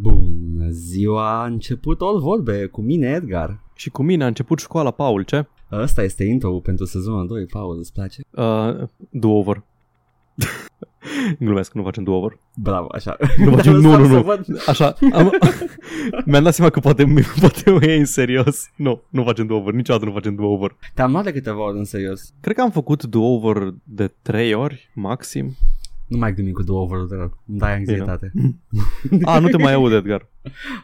Bună ziua, a început all vorbe cu mine Edgar. Și cu mine a început școala, Paul, ce? Ăsta este intro pentru sezonul 2, Paul, îți place? Uh, do-over. Glumesc, nu facem do-over. Bravo, așa. Nu facem, Dar nu, nu, să nu. văd. Așa, am, mi-am dat seama că poate, poate mă iei în serios. Nu, nu facem do-over, niciodată nu facem do-over. Te-am luat de câteva ori în serios. Cred că am făcut do-over de trei ori, maxim. Nu mai gândi cu două over te rog. Îmi dai anxietate. A, nu te mai aud, Edgar.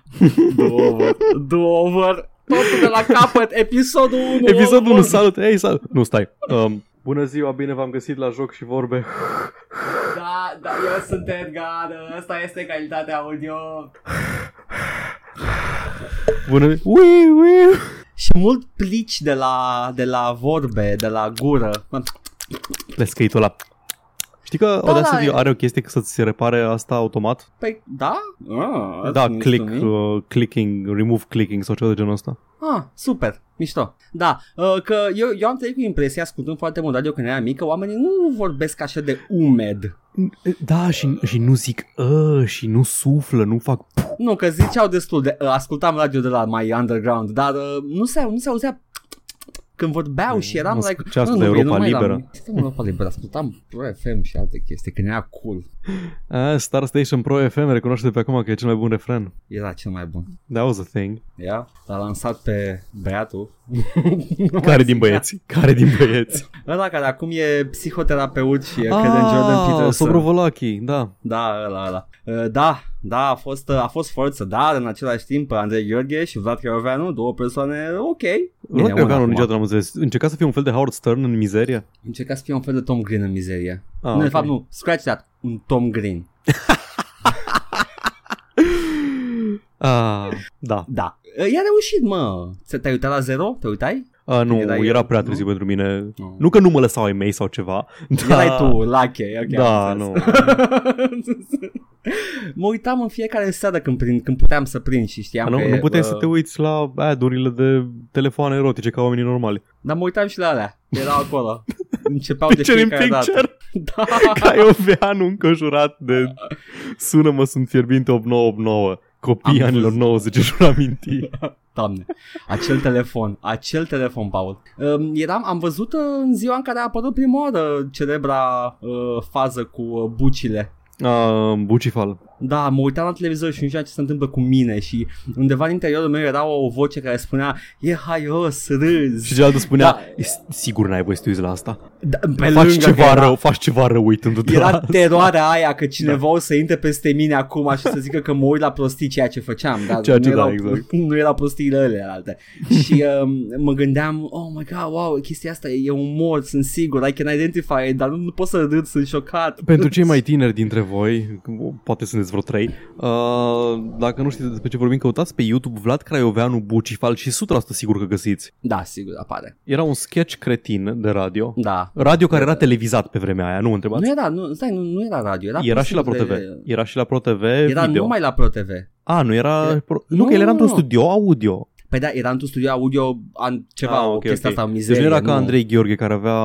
două over. Două over. Totul de la capăt, episodul 1. Episodul 1, salut, ei, salut. Nu, stai. Um, bună ziua, bine v-am găsit la joc și vorbe. Da, da, eu sunt Edgar, asta este calitatea audio. Bună, ui, ui. Și mult plici de la, de la vorbe, de la gură. Plescăitul ăla. Știi că Da, Audacity da, are o chestie că să-ți se repare asta automat? Păi, da? Ah, Da, nu click, știu, nu? uh, clicking, remove clicking sau ceva de genul ăsta. Ah, super, mișto. Da, uh, că eu, eu am trăit cu impresia, ascultând foarte mult radio când eram mic, că oamenii nu vorbesc așa de umed. Da, și, și nu zic ă, și nu suflă, nu fac... Nu, că ziceau destul de... Uh, ascultam radio de la mai underground, dar uh, nu, se, nu se auzea când vorbeau și eram Nu like... ce ascultă nu, nu, Europa eu nu mai Liberă. eram- Ascultam Europa Liberă, ascultam Pro FM și alte chestii, când era cool. A, Star Station Pro FM recunoaște de pe acum că e cel mai bun refren. Era cel mai bun. That was a thing. Ia? L-a lansat pe băiatul. Care din băieți? Care din băieți? Ăla care acum e psihoterapeut și e crede în Jordan Ah, Peterson. Sobrovolachi, da. Da, ăla, ăla. Uh, Da, da, a fost, a fost forță, dar în același timp Andrei Gheorghe și Vlad Caraveanu, două persoane ok. Vlad una Creveanu acum. niciodată n-am înțeles. Încerca să fie un fel de Howard Stern în mizerie? Încerca să fie un fel de Tom Green în mizerie. Ah, nu, de ok. fapt nu, scratch that, un Tom Green. Ah, da. Da. Uh, I-a reușit, mă. Ți- Te-ai uitat la zero? Te uitai? Ah, nu, Erai- era prea târziu nu? pentru mine. Nu. Nu că nu mă lăsau ai mei sau ceva. Erai tu, lucky, ok. Da, am nu. înțeles. mă uitam în fiecare seară când, prind, când puteam să prind și știam Nu, că... nu puteai uh, să te uiți la ad-urile de telefoane erotice ca oamenii normali. Dar mă uitam și la alea. Erau acolo. Începeau de Picture in fiecare dată. picture? Da. Caioveanu înconjurat de Sună-mă, sunt fierbinte 8989 Copii Am anilor văzut. 90 își vor aminti Doamne, acel telefon, acel telefon, Paul. Um, eram, am văzut uh, în ziua în care a apărut prima oară celebra uh, fază cu uh, bucile. uh, Bucifal Da, mă uitam la televizor și nu știam ce se întâmplă cu mine și undeva în interiorul meu era o voce care spunea e haios, râzi. Și celălalt spunea Da. "E Sigur n-ai voie să te uiți la asta Da, pe Faci lângă ceva că era- rău, faci ceva rău uitându-te la Era asta. teroarea aia că cineva da. o să intre peste mine acum și să zică că mă uit la prostii ceea ce făceam. Dar Ceea ce nu da, erau, exact. Nu erau prostiile alea alte. și um, mă gândeam, oh my god, wow, chestia asta e umor, sunt sigur, I can identify it, dar nu, nu pot să râd, sunt șocat. Pentru cei mai tineri dintre voi, poate sunteți vreo trei, uh, dacă nu știți despre ce vorbim, căutați pe YouTube Vlad Craioveanu Bucifal și 100% sigur că găsiți. Da, sigur, apare. Era un sketch cretin de radio. Da. Radio care era televizat pe vremea aia, nu mă întrebați? Nu era, nu, stai, nu, nu era radio, era, Era și la posibil ProTV. de- Era și la ProTV Era video. numai la ProTV. A, nu era... Era- Pro... Nu, că el era Nu, într-un nu. studio audio. Păi da, era într-un studio audio, an, ceva, Ah, o ok, chestie ok. asta, o Deci mizerie. nu era ca Andrei Gheorghe care avea,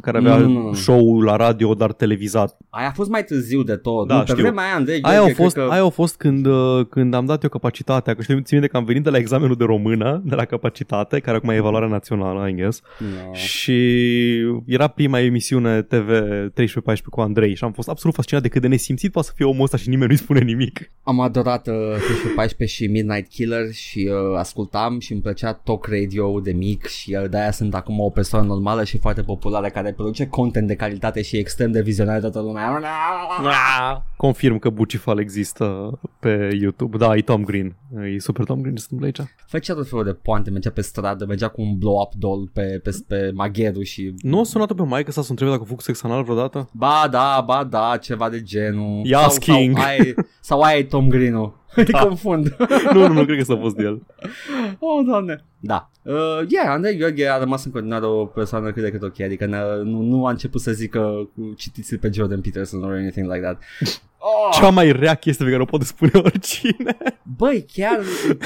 care avea Nu, nu, nu. show la radio, dar televizat. Aia a fost mai târziu de tot. Da, nu, pe știu. vremea aia, Andrei Aia au Gheorghe, fost, cred că... aia au fost când, uh, când am dat eu capacitatea, că știu, țin minte că am venit de la examenul de română, de la capacitate, care acum e evaluarea națională, I guess, No. și era prima emisiune TV 13-14 cu Andrei și am fost absolut fascinat de cât de nesimțit poate să fie omul ăsta și nimeni nu-i spune nimic. Am adorat uh, 14 și Midnight Killer și uh, ascultam și îmi plăcea talk radio de mic și uh, de-aia sunt acum o persoană normală și foarte populară care produce content de calitate și extrem de vizionar toată lumea. Confirm că Bucifal există pe YouTube. Da, e Tom Green. E super Tom Green ce se întâmplă aici. Făcea tot felul de poante, mergea pe stradă, mergea cu un blow-up doll pe, pe, pe magheru și... Nu a sunat pe maică sa să întrebe dacă a făcut sex anal vreodată? Ba da, ba da, ceva de genul. Yas sau, King. Sau aia, e- sau aia e Tom Green-ul. Te confund. nu, nu, nu cred că s-a fost de el. Oh, doamne. Da. Uh, yeah, Andrei Gheorghe a rămas în continuare o persoană cât de cât ok, adică ne- nu, nu a început să zică cu citiți pe Jordan Peterson or anything like that. Oh, Cea mai rea chestie pe care o poate spune oricine. băi, chiar,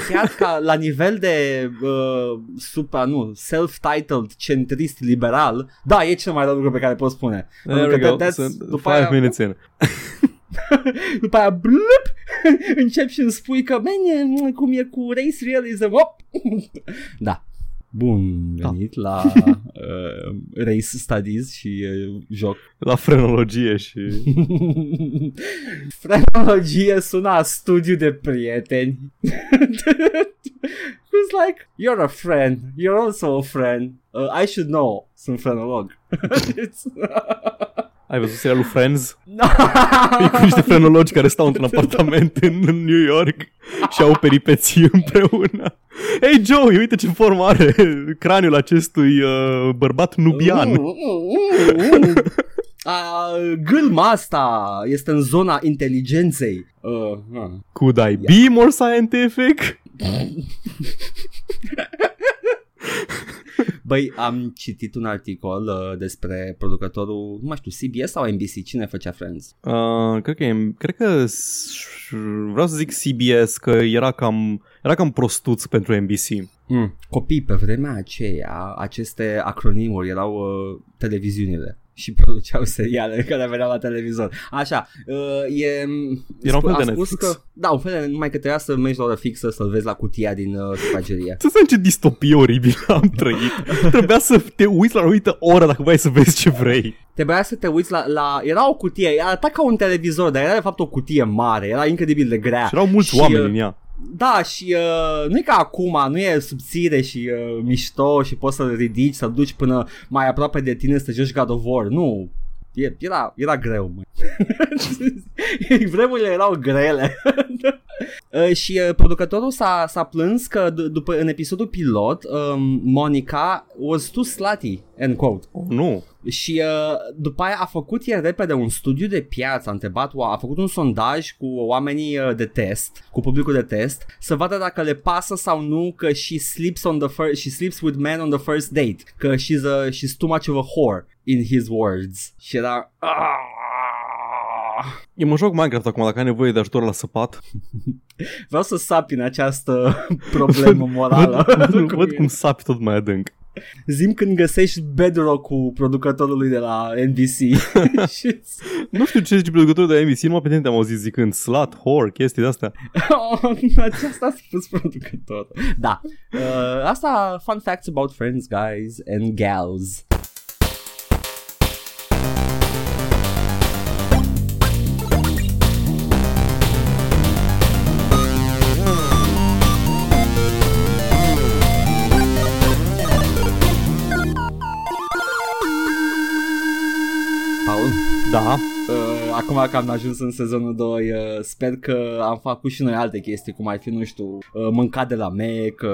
chiar ca la nivel de uh, supra, nu, self-titled centrist liberal, da, e cel mai rău lucru pe care pot spune. There Pentru we că go. that's- Sunt după five aia- minutes in. După aia, blup, începi și îmi spui că, man, cum e cu race realism, op. da. Bun venit da. la uh, race studies și uh, joc. La frenologie și... frenologie sună a studiu de prieteni. It's like, you're a friend, you're also a friend. Uh, I should know, sunt frenolog. Ai văzut serialul Friends? e cu niște frenologi care stau într-un apartament în New York și au peripeții împreună. Hei Joe, uite ce formă are craniul acestui uh, bărbat nubian. Uh, gâlma asta este în zona inteligenței. Uh, uh. Could I yeah. be more scientific? Băi, am citit un articol uh, despre producătorul, nu mai știu, CBS sau NBC, cine făcea Friends? Uh, cred că, cred că vreau să zic CBS, că era cam, era cam prostuț pentru NBC. Mm, copii pe vremea aceea, aceste acronimuri erau uh, televiziunile și produceau seriale care veneau la televizor. Așa, uh, e... Era un fel de Netflix. Că, da, un fel de, numai că trebuia să mergi la o fixă să-l vezi la cutia din uh, supragerie. Ce să ce distopie oribil am trăit. Trebuia să te uiți la o anumită oră dacă vrei să vezi ce vrei. Trebuia să te uiți la, la... Era o cutie, arăta ca un televizor, dar era de fapt o cutie mare, era incredibil de grea. Și erau mulți și, oameni uh, în ea. Da, și uh, nu e ca acum, nu e subțire și uh, mișto și poți să-l ridici, să-l duci până mai aproape de tine să joci God of War. Nu, era, era greu, mă. Vremurile erau grele. uh, și uh, producătorul s-a, s-a plâns că d- după în episodul pilot um, Monica was too slutty, end quote. Oh, nu. Și uh, după aia a făcut el repede un studiu de piață, a întrebat, a făcut un sondaj cu oamenii uh, de test, cu publicul de test, să vadă dacă le pasă sau nu că she sleeps on the first, she sleeps with men on the first date, că she's a, she's too much of a whore in his words. Și era... Eu mă joc Minecraft acum, dacă ai nevoie de ajutor la săpat. Vreau să sapi în această problemă morală. văd, văd, văd cum sapi tot mai adânc. Zim când găsești bedrock cu producătorului de la NBC. nu știu ce zice producătorul de la NBC, numai pe tine am auzit zicând slut, whore, chestii de-astea. oh, aceasta a spus producătorul. Da. Uh, asta, fun facts about friends, guys and gals. Da. Uh, acum că am ajuns în sezonul 2, uh, sper că am făcut și noi alte chestii, cum ar fi, nu știu, uh, mâncat de la Mac, uh,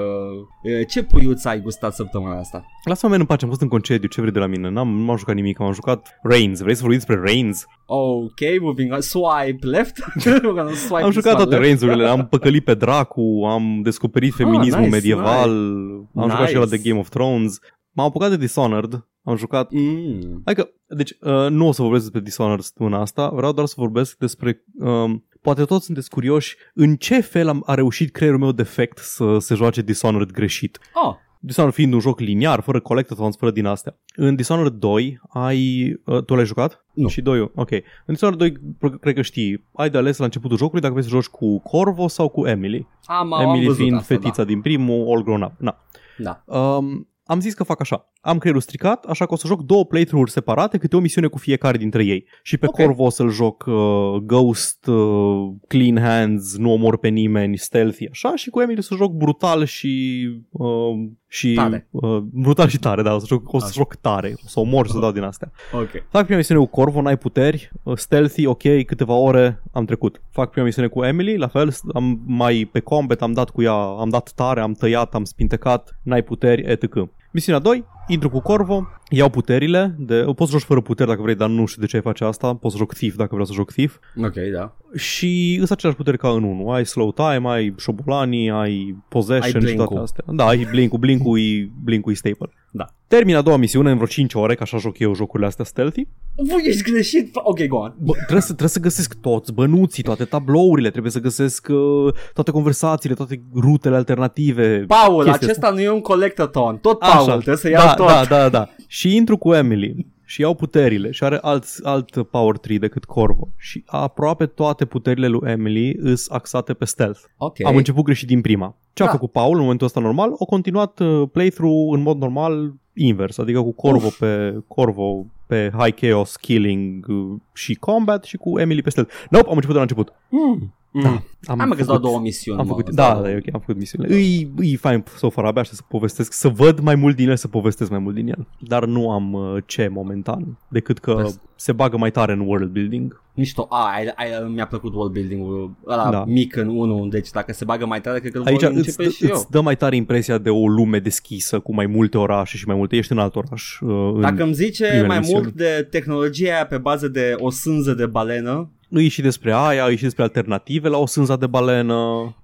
uh, ce puiuț ai gustat săptămâna asta? Lasă-mă în pace, am fost în concediu, ce vrei de la mine? N-am, nu am jucat nimic, am jucat Reigns. Vrei să vorbim despre Reigns? Ok, moving on. Swipe left. swipe am jucat toate Reigns-urile, am păcălit pe dracu, am descoperit ah, feminismul oh, nice, medieval, nice. am nice. jucat și la The Game of Thrones. M-am apucat de Dishonored, am jucat... Mm. Adică, deci, uh, nu o să vorbesc despre Dishonored săptămâna asta, vreau doar să vorbesc despre... Um, poate toți sunteți curioși în ce fel am, a reușit creierul meu defect să se joace Dishonored greșit. Oh. Dishonored fiind un joc liniar, fără collectathons, fără din astea. În Dishonored 2 ai... Uh, tu l-ai jucat? Nu. Și 2 Ok. În Dishonored 2 cred că știi, ai de ales la începutul jocului dacă vrei să joci cu Corvo sau cu Emily. Am, Emily am fiind asta, fetița da. din primul, all grown up. Na. Da. Um, am zis că fac așa. Am creierul stricat, așa că o să joc două playthrough-uri separate, câte o misiune cu fiecare dintre ei. Și pe okay. Corvo o să-l joc uh, Ghost, uh, Clean Hands, nu omor pe nimeni, Stealthy, așa, și cu Emily o să joc brutal și... Uh, și tare. Uh, brutal și tare, da, o să joc, o să joc tare, o să omor și să dau din astea. Ok. Fac prima misiune cu Corvo, n-ai puteri, uh, Stealthy, ok, câteva ore am trecut. Fac prima misiune cu Emily, la fel, am mai pe combat, am dat cu ea, am dat tare, am tăiat, am spintecat, n-ai puteri, etc. Misiunea 2, intru cu Corvo, iau puterile, de, poți să joci fără puteri dacă vrei, dar nu știu de ce ai face asta, poți să joc Thief dacă vreau să joc Thief. Ok, da. Și îți același puteri ca în 1, ai slow time, ai șobolanii, ai possession ai și toate astea. Da, ai blink-ul, blink-ul e, blink-ul e staple. Da. Termin a doua misiune în vreo 5 ore, că așa joc eu jocurile astea stealthy. Voi ești greșit. Ok, go on. Bă, trebuie, să, trebuie să găsesc toți bănuții, toate tablourile, trebuie să găsesc uh, toate conversațiile, toate rutele alternative. Paul, acesta asta. nu e un collectathon. Tot Paul, așa. trebuie să iau da, tot. Da, da, da. Și intru cu Emily și iau puterile și are alt, alt power tree decât Corvo și aproape toate puterile lui Emily îs axate pe stealth. Okay. Am început greșit din prima. Ce da. a făcut Paul în momentul ăsta normal? O continuat uh, playthrough în mod normal invers, adică cu Corvo Uf. pe Corvo pe High Chaos, Killing uh, și Combat și cu Emily pe stealth. Nope, am început de la început. Mm. Mm. Da, am, am făcut, două misiuni. Am făcut, da, da, e ok, am făcut misiunile. Îi, îi fain so far, abia să povestesc, să văd mai mult din el, să povestesc mai mult din el. Dar nu am uh, ce momentan, decât că Pest. se bagă mai tare în world building. Mișto, a, ai, ai, mi-a plăcut world building-ul ăla da. mic în unul, deci dacă se bagă mai tare, cred că Aici îți, dă, și îți dă mai tare impresia de o lume deschisă cu mai multe orașe și mai multe, ești în alt oraș. Uh, dacă îmi zice mai misiuni. mult de tehnologia pe bază de o sânză de balenă, îi și despre aia, îi și despre alternative la o sânza de balenă.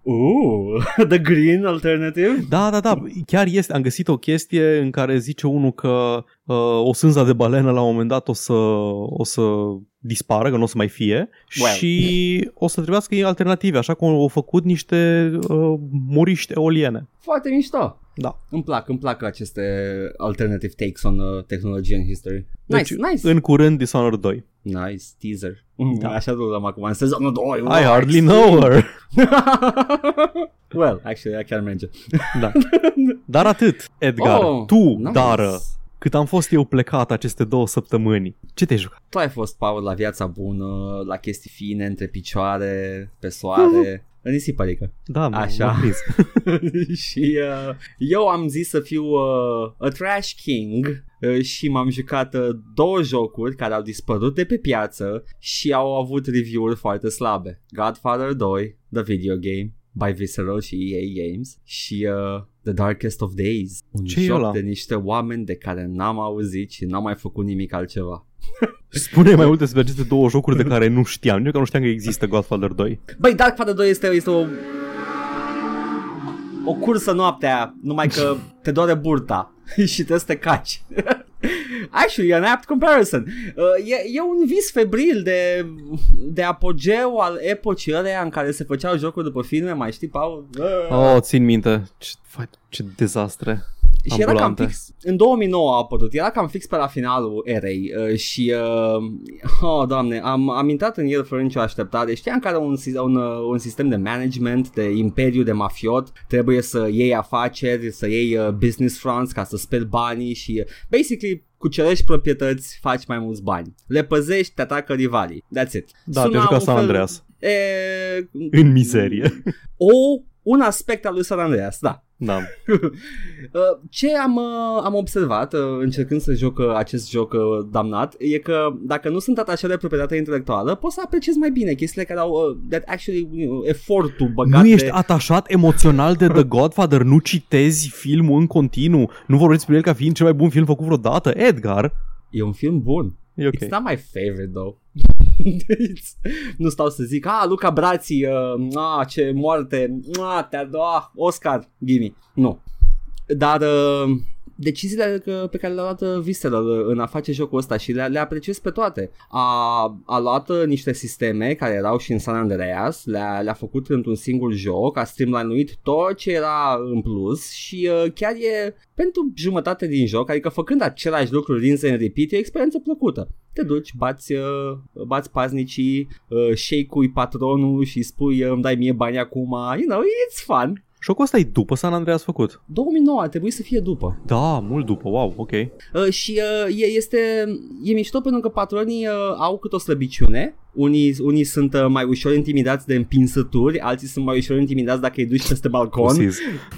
Uh, the green alternative? Da, da, da, chiar este. Am găsit o chestie în care zice unul că uh, o sânza de balenă la un moment dat o să, o să dispară, că nu o să mai fie well. și o să trebuiască alternative, așa cum au făcut niște uh, muriști eoliene. Foarte mișto. Da. Îmi plac, îmi plac aceste alternative takes on uh, technology and history. Deci, nice, nice. În curând Dishonored 2. Nice, teaser. Da. Așa l-am acum, în sezonul 2. I hardly know her. well, actually, chiar merge. da. Dar atât, Edgar. Oh, tu, nice. Dară, cât am fost eu plecat aceste două săptămâni. Ce te-ai jucat? Tu ai fost, Paul, la viața bună, la chestii fine, între picioare, pe soare. În nisip, adică. Da, Așa. și uh, eu am zis să fiu uh, a trash king uh, și m-am jucat uh, două jocuri care au dispărut de pe piață și au avut review-uri foarte slabe. Godfather 2, the video game, by Visceral și EA Games și uh, The Darkest of Days, un Ce joc de niște oameni de care n-am auzit și n-am mai făcut nimic altceva. Spune mai multe despre aceste două jocuri de care nu știam. Nici că nu știam că există Godfather 2. Băi, Darkfather 2 este, este o o cursă noaptea, numai că te doare burta și trebuie să te caci. Actually, an apt comparison. Uh, e, e un vis febril de, de apogeu al epocii ăleia în care se făceau jocuri după filme, mai știi, Paul? Uh. Oh, țin minte. Ce, ce dezastre. Și era cam fix, în 2009 a apărut, era cam fix pe la finalul erei uh, și, uh, oh doamne, am, am intrat în el fără nicio așteptare. Știam că are un, un, uh, un sistem de management, de imperiu, de mafiot, trebuie să iei afaceri, să iei uh, business fronts ca să speli banii și, uh, basically, cucerești proprietăți, faci mai mulți bani. Le păzești, te atacă rivalii. That's it. Da, te jucat San Andreas. E... În mizerie. O, un aspect al lui San Andreas, da. Da. Uh, ce am, uh, am observat uh, încercând să joc acest joc damnat e că dacă nu sunt atașat de proprietate intelectuală poți să apreciezi mai bine chestiile care au that actually you know, efortul băgat Nu ești de... atașat emoțional de The Godfather, nu citezi filmul în continuu, nu vorbești despre el ca fiind cel mai bun film făcut vreodată, Edgar. E un film bun. E okay. It's not my favorite though. nu stau să zic, a, Luca Brații, uh, a, ce moarte, a, te-a doua, Oscar, gimme. Nu. Dar uh, deciziile pe care le-a luat uh, Visceral uh, în a face jocul ăsta și le, le apreciez pe toate. A, a luat uh, niște sisteme care erau și în San Andreas, le-a, le-a făcut într-un singur joc, a streamlined tot ce era în plus și uh, chiar e pentru jumătate din joc, adică făcând același lucru rinse în repeat, e o experiență plăcută. Te duci, bați, uh, bați paznicii, uh, shake-ui patronul și spui îmi dai mie bani acum, you know, it's fun. Jocul ăsta e după San Andreas făcut? 2009, a trebuit să fie după. Da, mult după, wow, ok. Uh, și uh, e, este, e mișto pentru că patronii uh, au cât o slăbiciune. Unii, unii sunt uh, mai ușor intimidați de împinsături, alții sunt mai ușor intimidați dacă îi duci peste balcon.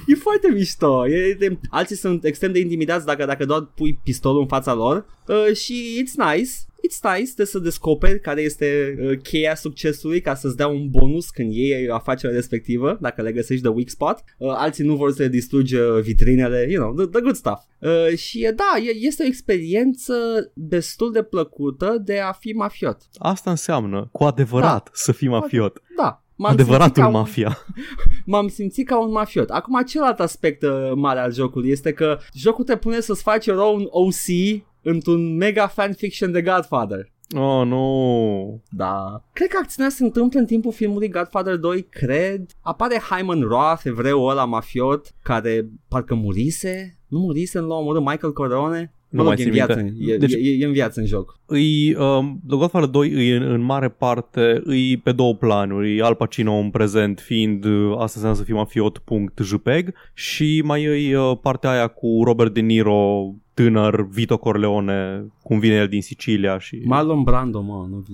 E foarte mișto. E de, alții sunt extrem de intimidați dacă, dacă doar pui pistolul în fața lor. Uh, și it's nice it's nice de să descoperi care este uh, cheia succesului ca să-ți dea un bonus când iei afacerea respectivă, dacă le găsești de weak spot. Uh, alții nu vor să le distrugi uh, vitrinele, you know, the, the good stuff. Uh, și uh, da, este o experiență destul de plăcută de a fi mafiot. Asta înseamnă cu adevărat da. să fii mafiot. Da, M-am Adevăratul un, mafia. M-am simțit ca un mafiot. Acum, celălalt aspect uh, mare al jocului este că jocul te pune să-ți faci your own OC într-un mega fanfiction de Godfather. Oh, nu. No. Da. Cred că acțiunea se întâmplă în timpul filmului Godfather 2, cred. Apare Hyman Roth, evreul ăla mafiot, care parcă murise. Nu murise în la omorât Michael Corone. Nu mă mai țin viață, e, deci, e, e, în viață în joc. Îi, um, The Godfather 2 îi, în, în mare parte îi pe două planuri. Al Pacino în prezent fiind uh, asta înseamnă să fii mafiot.jpg și mai e uh, partea aia cu Robert De Niro tânăr Vito Corleone, cum vine el din Sicilia și... Marlon Brando, mă, nu...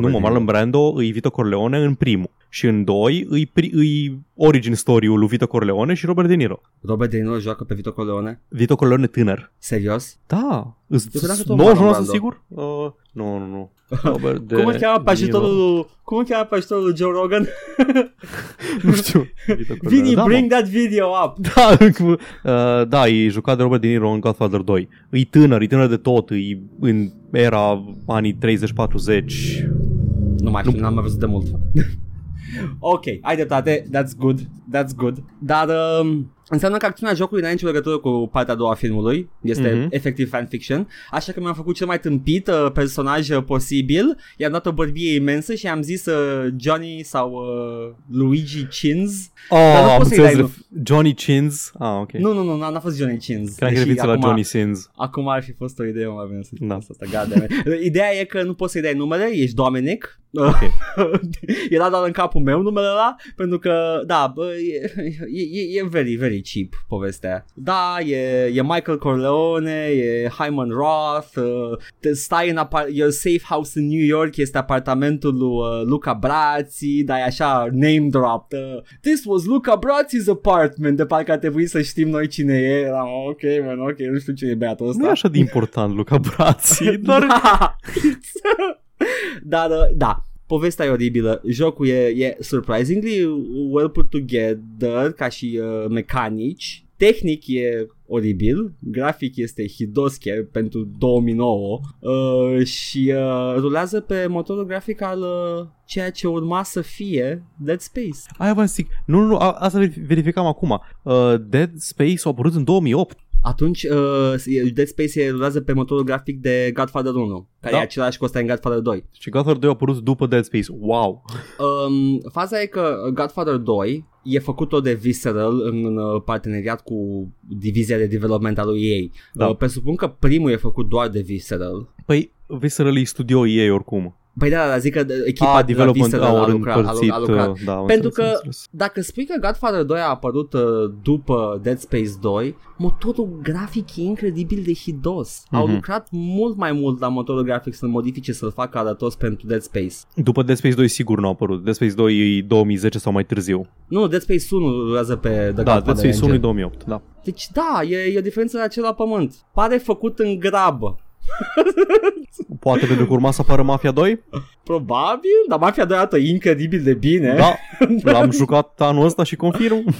Nu, mă, Marlon Brando îi Vito Corleone în primul. Și în doi îi, pri, îi origin story-ul lui Vito Corleone și Robert De Niro. Robert De Niro joacă pe Vito Corleone? Vito Corleone tânăr. Serios? Da. Îți 99% sigur? Uh, nu, nu, nu. Robert De Cum îl cheamă pe ajutorul Cum îl cheamă pe ajutorul lui Joe Rogan? nu știu. Vini, da, bring that video up. Da, uh, da, e jucat de Robert De Niro în Godfather 2. E tânăr, e tânăr de tot, e în era anii 30-40. Nu mai știu, n-am mai văzut de mult. Ok, ai dreptate, that's good, that's good. Dar um, Înseamnă că acțiunea jocului n-are nicio legătură cu partea a doua a filmului, este mm-hmm. efectiv fanfiction, așa că mi-am făcut cel mai tâmpit uh, personaj uh, posibil, i-am dat o bărbie imensă și am zis uh, Johnny sau uh, Luigi Chins. Oh, am înțeles, Johnny Chins? Ah, ok. Nu, nu, nu, n-a fost Johnny Chins. Cred că la Johnny Sins. Acum ar fi fost o idee mai bine să da. asta, Ideea e că nu poți să-i dai numele, ești Dominic, Okay. Era doar în capul meu numele ăla Pentru că, da, bă, e, e, e very, very cheap povestea. Da, e, e Michael Corleone E Hyman Roth uh, Stai în apar- e safe house în New York Este apartamentul lui uh, Luca Brazzi Dar e așa name drop uh, This was Luca Brazzi's apartment De parcă ar trebui să știm noi cine e. Eram, ok, man, ok, nu știu cine e beatul ăsta. Nu e așa de important Luca Brazzi Doar... da. Dar, uh, da, povestea e oribilă, jocul e, e surprisingly well put together ca și uh, mecanici, tehnic e oribil, grafic este hidosche pentru 2009 uh, și uh, rulează pe motorul grafic al uh, ceea ce urma să fie Dead Space. Aia vă zic, nu, nu, nu, asta verificam acum. Uh, Dead Space a apărut în 2008 atunci uh, Dead Space rulează pe motorul grafic de Godfather 1, care da. e același cu ăsta în Godfather 2. Și Godfather 2 a apărut după Dead Space. Wow! Um, faza e că Godfather 2 e făcut tot de Visceral în uh, parteneriat cu divizia de development a lui ei. Da. Uh, presupun că primul e făcut doar de Visceral. Păi Visceral e studio ei oricum. Păi da, da, zic că echipa ah, de la Visceral a, a, lucrat, a, a lucrat. Uh, da, Pentru că înțeles. dacă spui că Godfather 2 a apărut uh, după Dead Space 2, motorul grafic e incredibil de hidos. Mm-hmm. Au mhm. lucrat mult mai mult la motorul grafic să-l modifice, să-l facă arătos pentru Dead Space. După Dead Space 2 sigur nu a apărut. Dead Space 2 e 2010 sau mai târziu. Nu, Dead Space 1 luează pe The Da, Dead Space 1 e 2008, da. Deci da, e, e o diferență de acela pământ. Pare făcut în grabă. Poate pentru că urma să apară Mafia 2? Probabil, dar Mafia 2 arată incredibil de bine. Da, l-am jucat anul ăsta și confirm.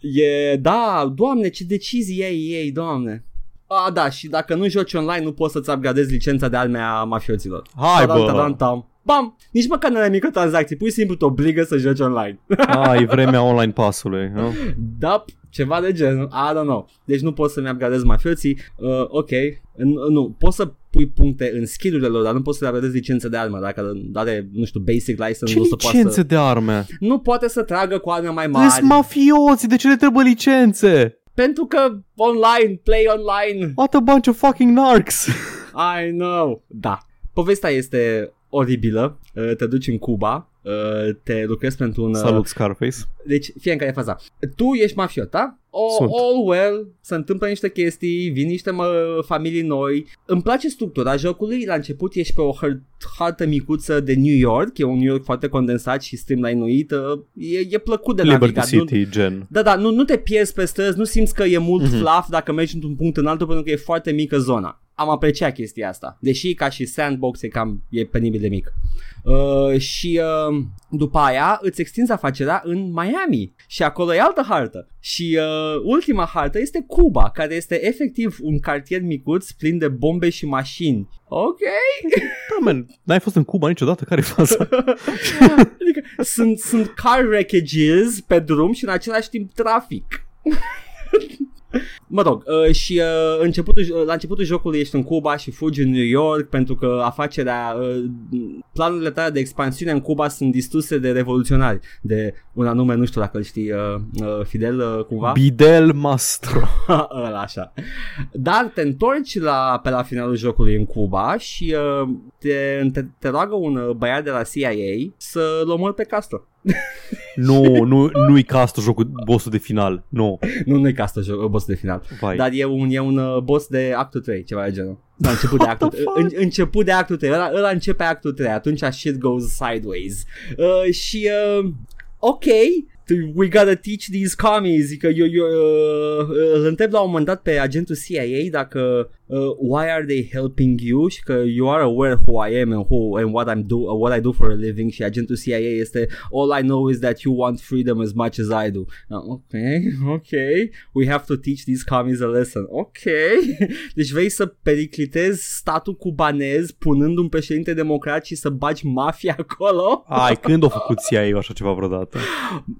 E, da, doamne, ce decizii ei, ei, doamne. A, da, și dacă nu joci online, nu poți să-ți upgradezi licența de arme a mafioților. Hai, bă! Bam! Nici măcar nu ai microtransacții, pur și simplu te obligă să joci online. A, e vremea online pasului, nu? Da, ceva de genul, I don't know. Deci nu poți să-mi upgradez mafioții, uh, ok, N- nu, poți să pui puncte în skill-urile lor, dar nu poți să le upgradezi licențe de armă, dacă are, nu știu, basic license, ce nu să poată să... de arme? Nu poate să tragă cu arme mai mari. Sunt mafioți, de ce le trebuie licențe? Pentru că online, play online. What a bunch of fucking narcs. I know. Da. Povestea este oribilă. Uh, te duci în Cuba, uh, te lucrezi pentru un... Uh, Salut Scarface. Deci, fie în care e faza. Tu ești mafiot, da? Oh, all well, se întâmplă niște chestii, vin niște mă, familii noi. Îmi place structura jocului, la început ești pe o hartă micuță de New York, e un New York foarte condensat și streamline-uit, e, e plăcut de Liberty navigat. City, nu, gen. Da, da, nu, nu te pierzi pe străzi, nu simți că e mult mm-hmm. fluff dacă mergi într-un punct în altul pentru că e foarte mică zona am apreciat chestia asta. Deși ca și sandbox e cam e penibil de mic. Uh, și uh, după aia îți extinzi afacerea în Miami și acolo e altă hartă. Și uh, ultima hartă este Cuba, care este efectiv un cartier micuț plin de bombe și mașini. Ok. Da, man, n-ai fost în Cuba niciodată? Care-i faza? adică sunt, sunt car wreckages pe drum și în același timp trafic. Mă rog, uh, și uh, începutul, uh, la începutul jocului ești în Cuba și fugi în New York pentru că afacerea, uh, planurile tale de expansiune în Cuba sunt distruse de revoluționari, de un anume, nu știu dacă îl știi, uh, uh, Fidel uh, cumva. Bidel Mastro. Ăla așa. Dar te întorci la, pe la finalul jocului în Cuba și uh, te, te, te roagă un uh, băiat de la CIA să-l omori pe Castro. nu, nu, nu-i Castro jocul bossul de final, nu. Nu, nu-i Castro jocul bossul de final. Vai. Dar e un, e un uh, boss de actul 3, ceva de genul. La început de actul 3. în, început de actul 3. Ăla, ăla începe actul 3. Atunci shit goes sideways. Uh, și uh, ok, we gotta teach these commies că eu, eu uh, îl întreb la un moment dat pe agentul CIA dacă uh, why are they helping you și că you are aware who I am and who and what I'm do uh, what I do for a living și agentul CIA este all I know is that you want freedom as much as I do. Uh, ok, ok, we have to teach these commies a lesson. Ok, deci vrei să periclitezi statul cubanez punând un președinte democrat și să bagi mafia acolo? Ai, când a făcut CIA așa ceva vreodată?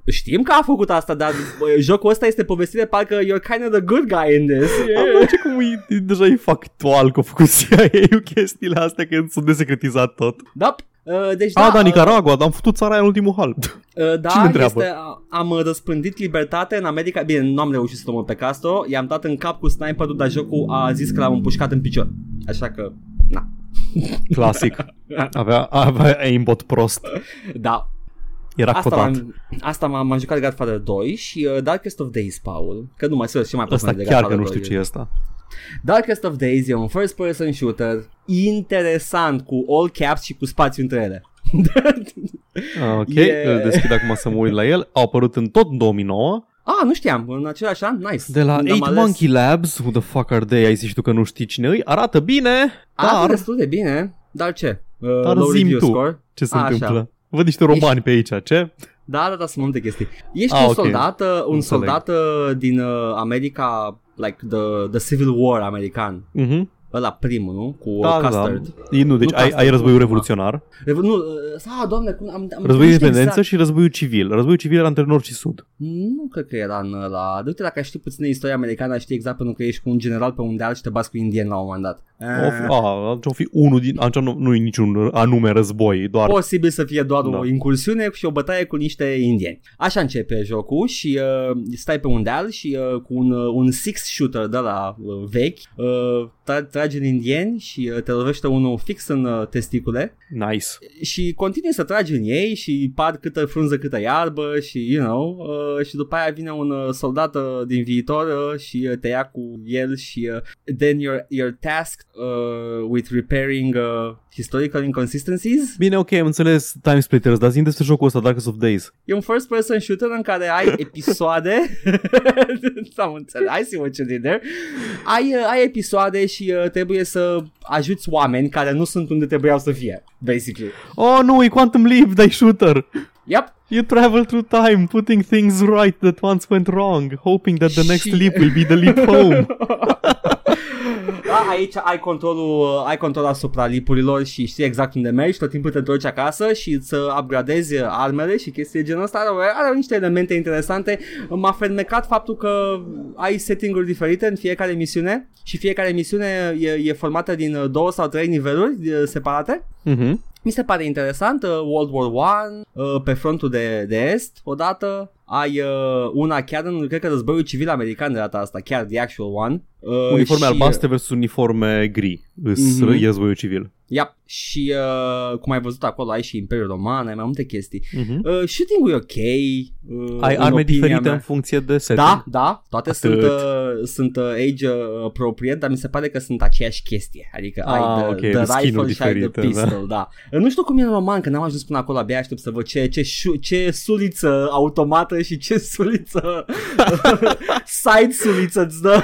Știm că a făcut asta, dar jocul ăsta este povestire parcă you're kind of the good guy in this. Yeah. Am cum e, e deja e factual că a făcut CIA chestiile astea când sunt desecretizat tot. Da, Uh, deci, da, da, Nicaragua, uh, am făcut țara aia în ultimul hal. Uh, da, este, am răspândit libertate în America. Bine, nu am reușit să mă pe Castro, i-am dat în cap cu sniperul, dar jocul a zis că l-am împușcat în picior. Așa că, na. Clasic. Avea, avea aimbot prost. Da, era asta cotat. M-am, asta m-am, m-am jucat Godfather 2 și uh, Darkest of Days, Paul. Că nu mai sunt și mai Asta de chiar că nu știu ce e asta. Darkest of Days e un first person shooter interesant cu all caps și cu spațiu între ele. Ah, ok, e... îl deschid acum să mă uit la el. Au apărut în tot 2009. Ah, nu știam, în același an, nice. De la 8 ales... Monkey Labs, who the fuck are they? Ai zis și tu că nu știi cine îi. Arată bine, Arată dar... destul de bine, dar ce? Uh, dar zim tu score? ce se A, întâmplă. Așa. Văd niște romani Ești... pe aici, ce? Da, da, da, sunt multe chestii. Ești ah, un okay. soldat, uh, un Înțeleg. soldat uh, din uh, America, like the, the Civil War american. Mm-hmm ăla primul, nu? Cu da, Custard. Da. Nu, deci nu ai, ai războiul revoluționar. Revo- nu, ah, doamne, cum am, am Războiul de independență exact. și războiul civil. Războiul civil era între nord și sud. Nu cred că era în ăla. Uite dacă știi puțin istoria americană, știi exact pentru că ești cu un general pe un deal și te bați cu indieni la un moment dat. O fi, a, atunci o fi unul din, atunci nu, nu e niciun anume război, doar... Posibil să fie doar da. o incursiune și o bătaie cu niște indieni. Așa începe jocul și uh, stai pe un deal și uh, cu un, uh, un six shooter de la uh, vechi uh, tra- trage în indieni și uh, te lovește unul fix în uh, testicule. Nice. Și continui să tragi în ei și par câtă frunză câtă iarbă și, you know, uh, și după aia vine un uh, soldat uh, din viitor uh, și uh, te ia cu el și uh, then your, your task uh, with repairing uh, historical inconsistencies. Bine, ok, am înțeles Time Splitters, dar zi despre jocul ăsta, Darkest of Days. E un first person shooter în care ai episoade am înțeles, I see what you did there. Ai, uh, ai episoade și uh, trebuie să ajuți oameni care nu sunt unde trebuiau să fie, basically. Oh, nu, e Quantum Leap, dai shooter. Yep. You travel through time, putting things right that once went wrong, hoping that the next leap will be the leap home. Da, aici ai controlul, ai control asupra lipurilor și știi exact unde mergi, tot timpul te întorci acasă și să upgradezi armele și chestii de genul ăsta. Are, are niște elemente interesante. M-a fermecat faptul că ai setting-uri diferite în fiecare misiune și fiecare misiune e, e formată din două sau trei niveluri separate. Mm-hmm. Mi se pare interesant, uh, World War One, uh, pe frontul de, de est, odată, ai uh, una chiar în, cred că războiul civil american de data asta, chiar the actual one. Uh, uniforme și, albastre versus uniforme gri, mm-hmm. e războiul civil. Yep. Și uh, cum ai văzut acolo ai și Imperiul Roman, ai mai multe chestii. Uh-huh. Uh, shooting-ul e ok. Uh, ai arme diferite mea. în funcție de setting. Da, da, toate Atât. sunt, uh, sunt uh, age uh, appropriate, dar mi se pare că sunt aceeași chestie. Adică ah, ai the, okay, the rifle și ai the da. pistol, da. da. Nu știu cum e în roman, că n-am ajuns până acolo, abia aștept să văd ce, ce, ce suliță automată și ce suliță side suliță îți dă.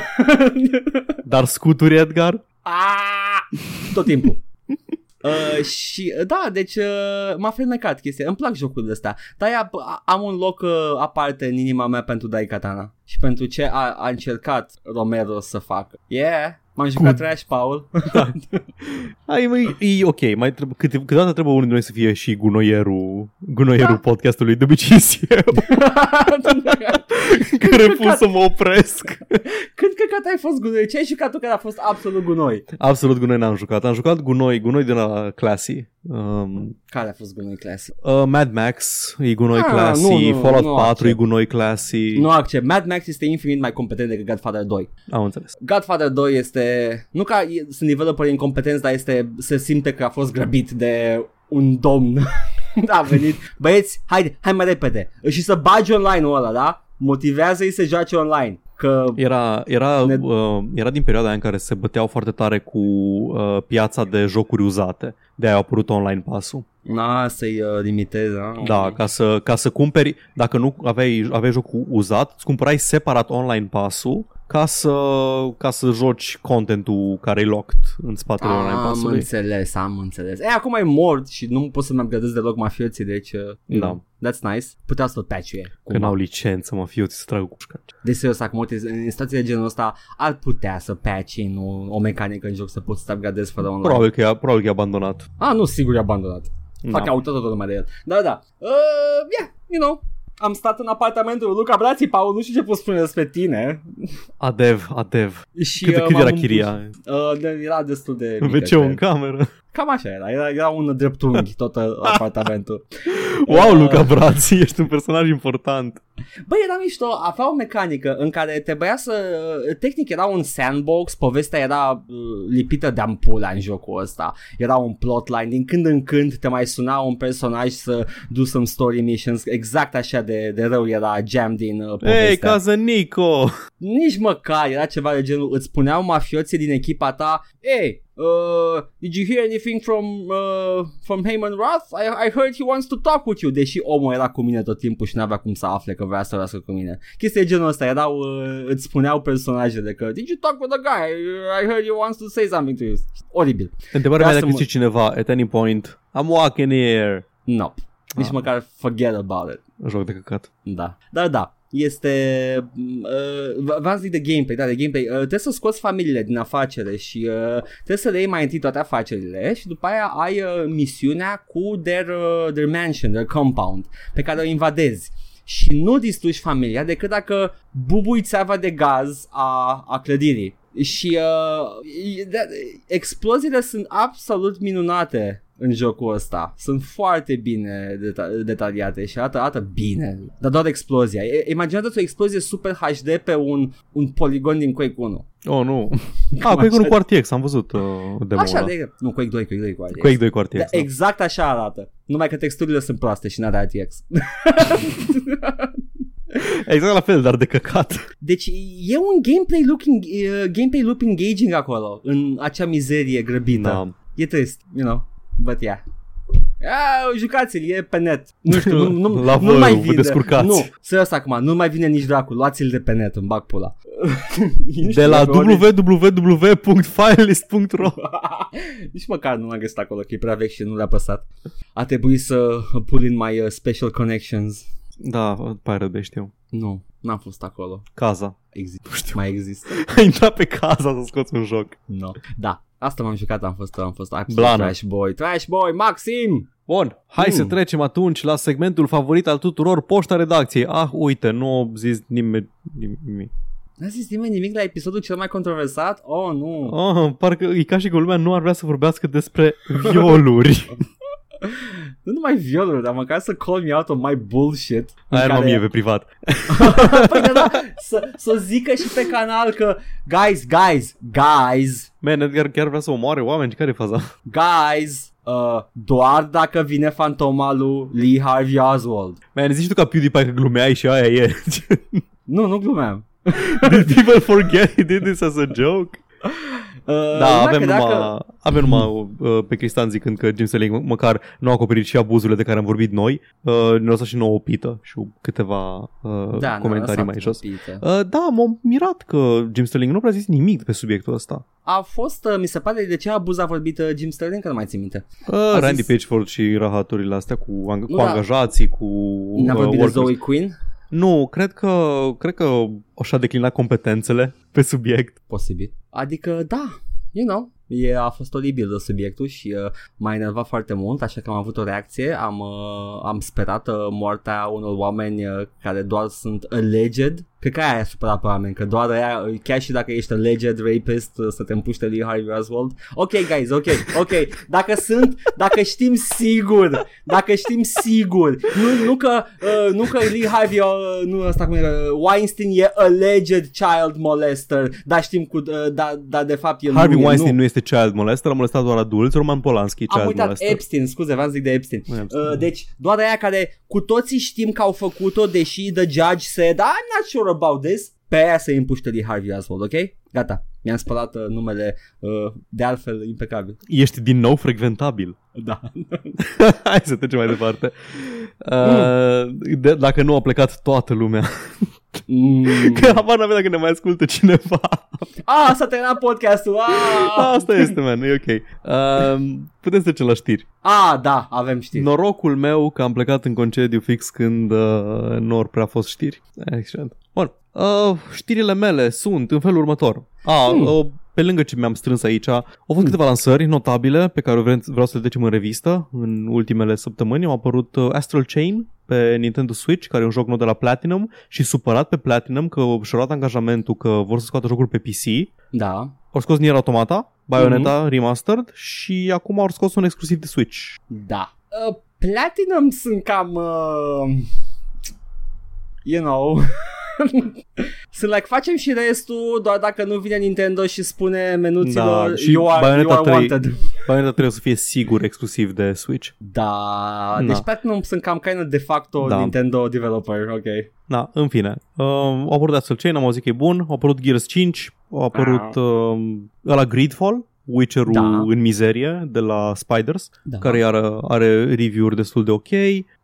dar scuturi, Edgar? Ah, tot timpul. Uh, și uh, da, deci uh, m-a fermecat chestia. Îmi plac jocurile astea. Dar am un loc uh, aparte în inima mea pentru Daikatana și pentru ce a, a încercat Romero să facă. Yeah, M-am jucat trash, Paul. da. Ai, măi, e ok. Mai trebuie, câte, câteodată trebuie unul din noi să fie și gunoierul, gunoierul da. podcastului. De obicei eu. Care pun să mă opresc. Când căcat ai fost gunoi? Ce ai jucat tu care a fost absolut gunoi? Absolut gunoi n-am jucat. Am jucat gunoi, gunoi de la Classy. Um, care a fost gunoi classy? Uh, Mad Max e gunoi ah, classy, nu, nu, Fallout nu 4 accept. e gunoi classy. Nu accept. Mad Max este infinit mai competent decât Godfather 2. Am înțeles. Godfather 2 este, nu ca sunt developeri incompetenți, dar este, se simte că a fost grăbit de un domn. a venit, băieți, haide, hai mai repede. Și să bagi online-ul ăla, da? Motivează-i să joace online. Că era, era, ne... uh, era din perioada în care se băteau foarte tare cu uh, piața de jocuri uzate. De aia a apărut online pasul. Na, să-i uh, limitezi, da? Da, ca să, ca să cumperi, dacă nu aveai, aveai jocul uzat, îți cumpărai separat online pasul ca să, ca să joci contentul care e locked în spatele online pass Am înțeles, am înțeles. E, acum e mort și nu pot să-mi upgradez deloc mafioții, deci... Uh, da. That's nice. Putea să-l patch Că n-au licență mafioții să tragă cu șcarci. Deci serios, acum în situații de genul ăsta ar putea să patch nu o mecanică în joc să poți să te upgradezi fără online. Probabil că e, probabil că e abandonat. Ah, nu, sigur e abandonat. Da. Fac auto tot lumea de el. Da, da. Uh, yeah, you know, am stat în apartamentul lui Luca Brații, Paul, nu știu ce pot spune despre tine. Adev, adev. Și, cât, uh, cât era chiria? Uh, era destul de mică. wc în cameră. Cam așa era, era, era un dreptunghi tot apartamentul. Wow, uh, Luca Brații, ești un personaj important. Băi, era mișto, avea o mecanică în care trebuia să... Tehnic era un sandbox, povestea era uh, lipită de ampula în jocul ăsta. Era un plotline, din când în când te mai suna un personaj să do some story missions, exact așa de, de rău era jam din uh, povestea. Hey, cază Nico! Nici măcar, era ceva de genul, îți spuneau mafioții din echipa ta, ei, Uh, did you hear anything from uh, from Heyman Roth? I, I heard he wants to talk with you. Deși omul era cu mine tot timpul și n-avea cum să afle că vrea să vorbească cu mine. Chestia genul ăsta erau, uh, îți spuneau personajele că Did you talk with a guy? I heard he wants to say something to you. Oribil. Întrebarea mea dacă mă... cineva at any point I'm walking here. No. Nici ah. măcar forget about it. Joc de căcat. Da. Dar da, este uh, v-am zis de gameplay, da, de gameplay. Uh, trebuie să scoți familiile din afacere și uh, trebuie să le iei mai întâi toate afacerile și după aia ai uh, misiunea cu their, uh, their mansion, their compound pe care o invadezi. Și nu distrugi familia decât dacă bubui țeava de gaz a, a clădirii și uh, exploziile sunt absolut minunate în jocul ăsta. Sunt foarte bine deta- detaliate și arată, arată bine, dar doar explozia. Imaginează o explozie super HD pe un, un poligon din Quake 1. Oh, nu. Ah, Quake 1 cu RTX, am văzut uh, demo Așa, de, nu, Quake 2, Quake 2 cu RTX. Quake 2 cu RTX. Da, da. Exact așa arată. Numai că texturile sunt proaste și n-are RTX. Exact la fel, dar de căcat. Deci e un gameplay look, uh, gameplay loop engaging acolo, în acea mizerie grăbită. Da. E trist, you know but yeah. Ah, jucați-l, e pe net. Nu știu, nu, nu, La nu mai vine. descurcați. Nu, serios acum, nu mai vine nici dracu, luați-l de pe net, îmi bag pula. de la www.filelist.ro Nici măcar nu l-am găsit acolo, că e prea vechi și nu le-a păsat. A trebuit să pull in my uh, special connections. Da, pare de știu. Nu, n-am fost acolo. Caza. Există. Nu știu. Mai există. Ai intrat pe Caza să scoți un joc. Nu. No. Da, Asta m-am jucat, am fost, am fost absolut Trash Boy. Trash Boy, Maxim! Bun, hai mm. să trecem atunci la segmentul favorit al tuturor, poșta redacției. Ah, uite, nu a zis nimeni nimic. N-a zis nimeni nimic la episodul cel mai controversat? Oh, nu. Oh, parcă e ca și că lumea nu ar vrea să vorbească despre violuri. nu numai violuri, dar măcar să call me out on my bullshit. Aia care... mie pe privat. păi da, da, să, să zică și pe canal că guys, guys, guys. Man, Edgar chiar vrea să omoare oameni, care e faza? Guys, uh, doar dacă vine fantoma lui Lee Harvey Oswald. Man, zici tu ca PewDiePie că glumeai și aia e. nu, nu glumeam. did people forget he did this as a joke? Uh, da, avem numai, dacă... avem numai uh, pe Cristian zicând că Jim Sterling măcar nu a acoperit și abuzurile de care am vorbit noi. Uh, ne lăsat și nouă o pită și câteva uh, da, comentarii mai jos. Uh, da, m-am mirat că Jim Sterling nu a zis nimic pe subiectul ăsta. A fost, uh, mi se pare, de ce abuz a vorbit uh, Jim Sterling, că nu mai țin minte. Uh, Randy zis... Pageford și rahaturile astea cu, ang- nu, cu da. angajații, cu N-a vorbit uh, de Zoe Quinn? Nu, cred că, cred că așa declina competențele pe subiect. Posibil. Adică, da, you know, E, a fost oribil de subiectul și uh, m-a enervat foarte mult, așa că am avut o reacție, am, uh, am sperat uh, moartea unor oameni uh, care doar sunt alleged Cred că aia e supărat pe oameni, că doar aia, chiar și dacă ești alleged rapist, să te împuște lui Harvey Oswald. Ok, guys, ok, ok. Dacă sunt, dacă știm sigur, dacă știm sigur, nu, nu că, uh, nu că Lee Harvey, uh, nu asta cum e, uh, Weinstein e alleged child molester, dar știm cu, uh, dar da, de fapt el Harvey nu Weinstein nu. nu este child molester, a molestat doar adulți, Roman Polanski child Am uitat molester. Epstein, scuze, v-am zis de Epstein. Uh, deci, doar aia care cu toții știm că au făcut-o, deși the judge said, I'm not sure about this, pe aia să împuște de Harvey Oswald, ok? Gata, mi-am spălat uh, numele uh, de altfel impecabil. Ești din nou frecventabil. Da. Hai să trecem mai departe. Uh, de, dacă nu a plecat toată lumea. Mm. Că habar n-avea dacă ne mai ascultă cineva. Ah, s-a terminat podcastul. Ah, Asta este, man, e ok. Uh, putem să trecem la știri. ah da, avem știri. Norocul meu că am plecat în concediu fix când uh, nu au prea fost știri. Excelent. Bun. Uh, știrile mele sunt în felul următor. Ah, Hmm. uh, pe lângă ce mi-am strâns aici, au fost câteva lansări notabile pe care vreau, vreau să le trecem în revistă în ultimele săptămâni. Au apărut uh, Astral Chain pe Nintendo Switch, care e un joc nou de la Platinum și supărat pe Platinum că și-au luat angajamentul că vor să scoată jocul pe PC. Da, Au scos Nier Automata, Bayonetta Remastered și acum au scos un exclusiv de Switch. da. Uh, Platinum sunt cam... Uh, you know... sunt like, facem și restul doar dacă nu vine Nintendo și spune menuților Da, și you are, you Bayonetta are 3. wanted. Bayonetta trebuie să fie sigur exclusiv de Switch. Da, Na. deci Platinum sunt cam kind of de facto Da. Nintendo developer, ok. Da, în fine. Uh, au apărut Astral Chain, am auzit că e bun. Au apărut Gears 5, au apărut uh, ăla Greedfall, Witcher-ul Da. în mizerie de la Spiders, Da. care are, are review-uri destul de ok.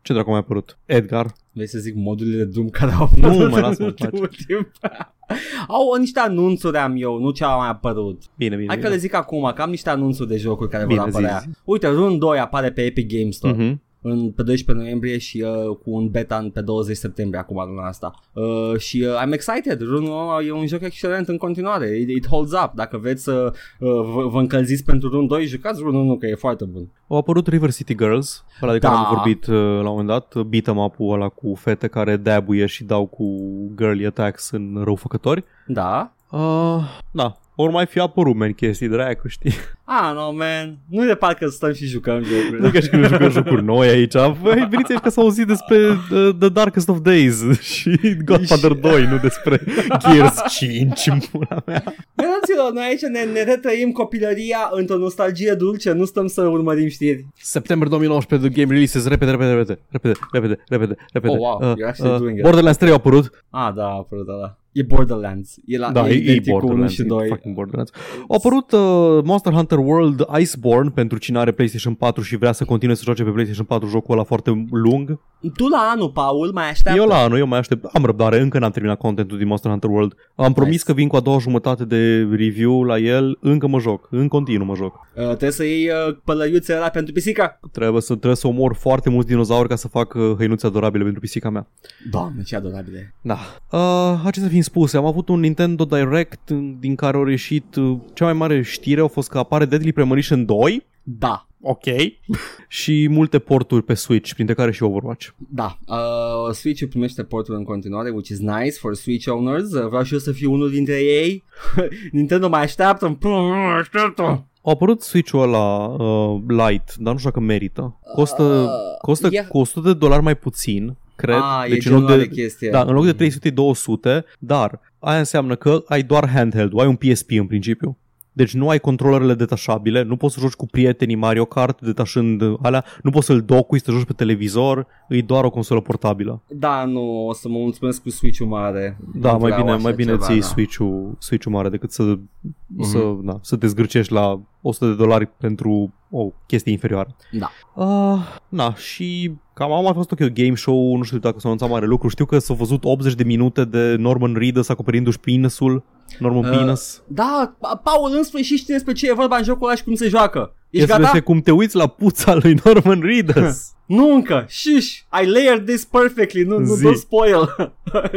Ce dracu a mai apărut? Edgar. Vrei să zic modurile de Doom care au Nu, apărut mă, în lasă-mă, ultimul timp? Au niște anunțuri am eu, nu ce au mai apărut. Bine, bine. Hai că bine. le zic acum, că am niște anunțuri de jocuri care Bine, vor zi, apărea. zi. Uite, Rune 2 apare pe Epic Games Store. Mhm. În, pe 12 noiembrie și uh, cu un beta în- pe 20 septembrie acum luna asta. Uh, și uh, I'm excited. Rune e un joc excelent în continuare. It, it holds up. Dacă vreți să uh, vă, vă încălziți pentru Rune 2, jucați Rune 1 că e foarte bun. Au apărut River City Girls, ăla de care Da. am vorbit uh, la un moment dat, beat em up-ul ăla cu fete care dabuie și dau cu girly attacks în răufăcători. Da? Uh, da, ori mai fi apărut, man, chestii dracu, știi? Ah, no, man. Nu e de parcă stăm și jucăm jocuri. Nu ca și când jucăm jocuri noi aici. Băi, veniți aici ca să auziți despre uh, The Darkest of Days și Godfather 2, nu despre Gears 5 în pula mea. Vedeți-vă, noi aici ne, ne retrăim copilăria într-o nostalgie dulce, nu stăm să urmărim știri. September 2019, The Game Releases, repede, repede, repede, repede, repede, repede, repede. Oh, wow, you're actually doing it. Borderlands 3 a apărut. Ah, da, a apărut ăla. E Borderlands. E la Da, e, e, e identic cu 1 Borderlands, și e 2. fucking Borderlands. A apărut uh, Monster Hunter World Iceborne pentru cine are PlayStation 4 și vrea să continue să joace pe PlayStation 4 jocul ăla foarte lung. Tu la anul, Paul, mai așteaptă. Eu la anul, eu mai aștept, am răbdare, încă n-am terminat contentul din Monster Hunter World. Am promis Nice. că vin cu a doua jumătate de review la el, încă mă joc, în continuu mă joc. Uh, trebuie să iei uh, pălăiuțe ăla pentru pisica. Trebuie să, trebuie să omor foarte mulți dinozauri ca să fac uh, hăinuțe adorabile pentru pisica mea. Doamne, ce adorabile. Da. Uh, acestea fiind spuse, am avut un Nintendo Direct din care au ieșit uh, cea mai mare știre a fost că apare Deadly Premonition 2 Da, Ok. și multe porturi pe Switch, printre care și Overwatch. da. Uh, Switch-ul primește portul în continuare, which is nice for Switch owners. Uh, vreau și eu să fiu unul dintre ei. Nintendo mai așteaptă. Mai așteaptă. A apărut Switch-ul ăla uh, light, dar nu știu dacă merită. Costă, Uh, costă yeah. cu 100 de dolari mai puțin, cred. Ah, deci e în loc genul de, de chestie. da, în loc de 300 200, dar aia înseamnă că ai doar handheld, ai un PSP în principiu. Deci nu ai controlerele detașabile, nu poți să joci cu prietenii Mario Kart detașând alea, nu poți să-l docui, să te joci pe televizor, e doar o consolă portabilă. Da, nu, o să mă mulțumesc cu Switch-ul mare. Da, Nu mai vreau bine, așa mai bine ceva, ții da. Switch-ul, Switch-ul mare decât să, Mhm. să, da, să te zgârcești la 100 de dolari pentru o chestie inferioară. Da. Uh, na, și cam am mai fost ok game show, nu știu dacă s-a anunțat mare lucru, știu că s-au văzut 80 de minute de Norman Reedus acoperindu-și penisul, Norman Uh, Penis. Da, Pa- Paul, în sfârșit știi despre ce e vorba în jocul ăla și cum se joacă. Ești Este gata? despre cum te uiți la puța lui Norman Reedus. Nu încă, shish, I layered this perfectly, nu, nu Zi. dă spoil.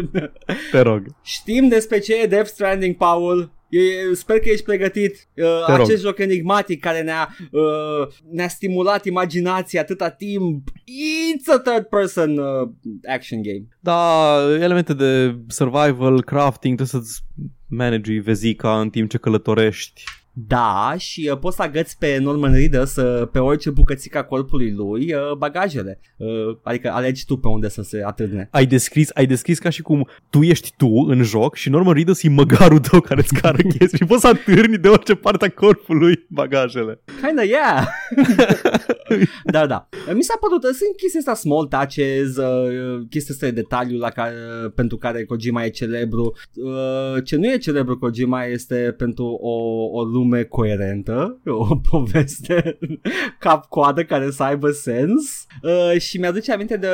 te rog. Știm despre ce e Death Stranding, Paul. E, sper că ești pregătit. Uh, acest rog. joc enigmatic care ne-a, uh, ne-a stimulat imaginația atâta timp. It's a third person uh, action game. Da, elemente de survival, crafting, trebuie să-ți manage vezica în timp ce călătorești. Da, și uh, poți să agăți pe Norman Reedus uh, pe orice bucățică a corpului lui uh, bagajele. Uh, adică alegi tu pe unde să se atârne. Ai descris, ai descris ca și cum tu ești tu în joc și Norman Reedus e măgarul tău care îți cară chestii și poți să atârni de orice parte a corpului bagajele. Kinda, yeah! da, da. Mi s-a părut, uh, sunt chestii astea small touches, uh, chestii astea de detaliu la care, uh, pentru care Kojima e celebru. Uh, ce nu e celebru Kojima este pentru o, o lume coerentă, o poveste cap-coadă care să aibă sens uh, și mi-aduce aminte de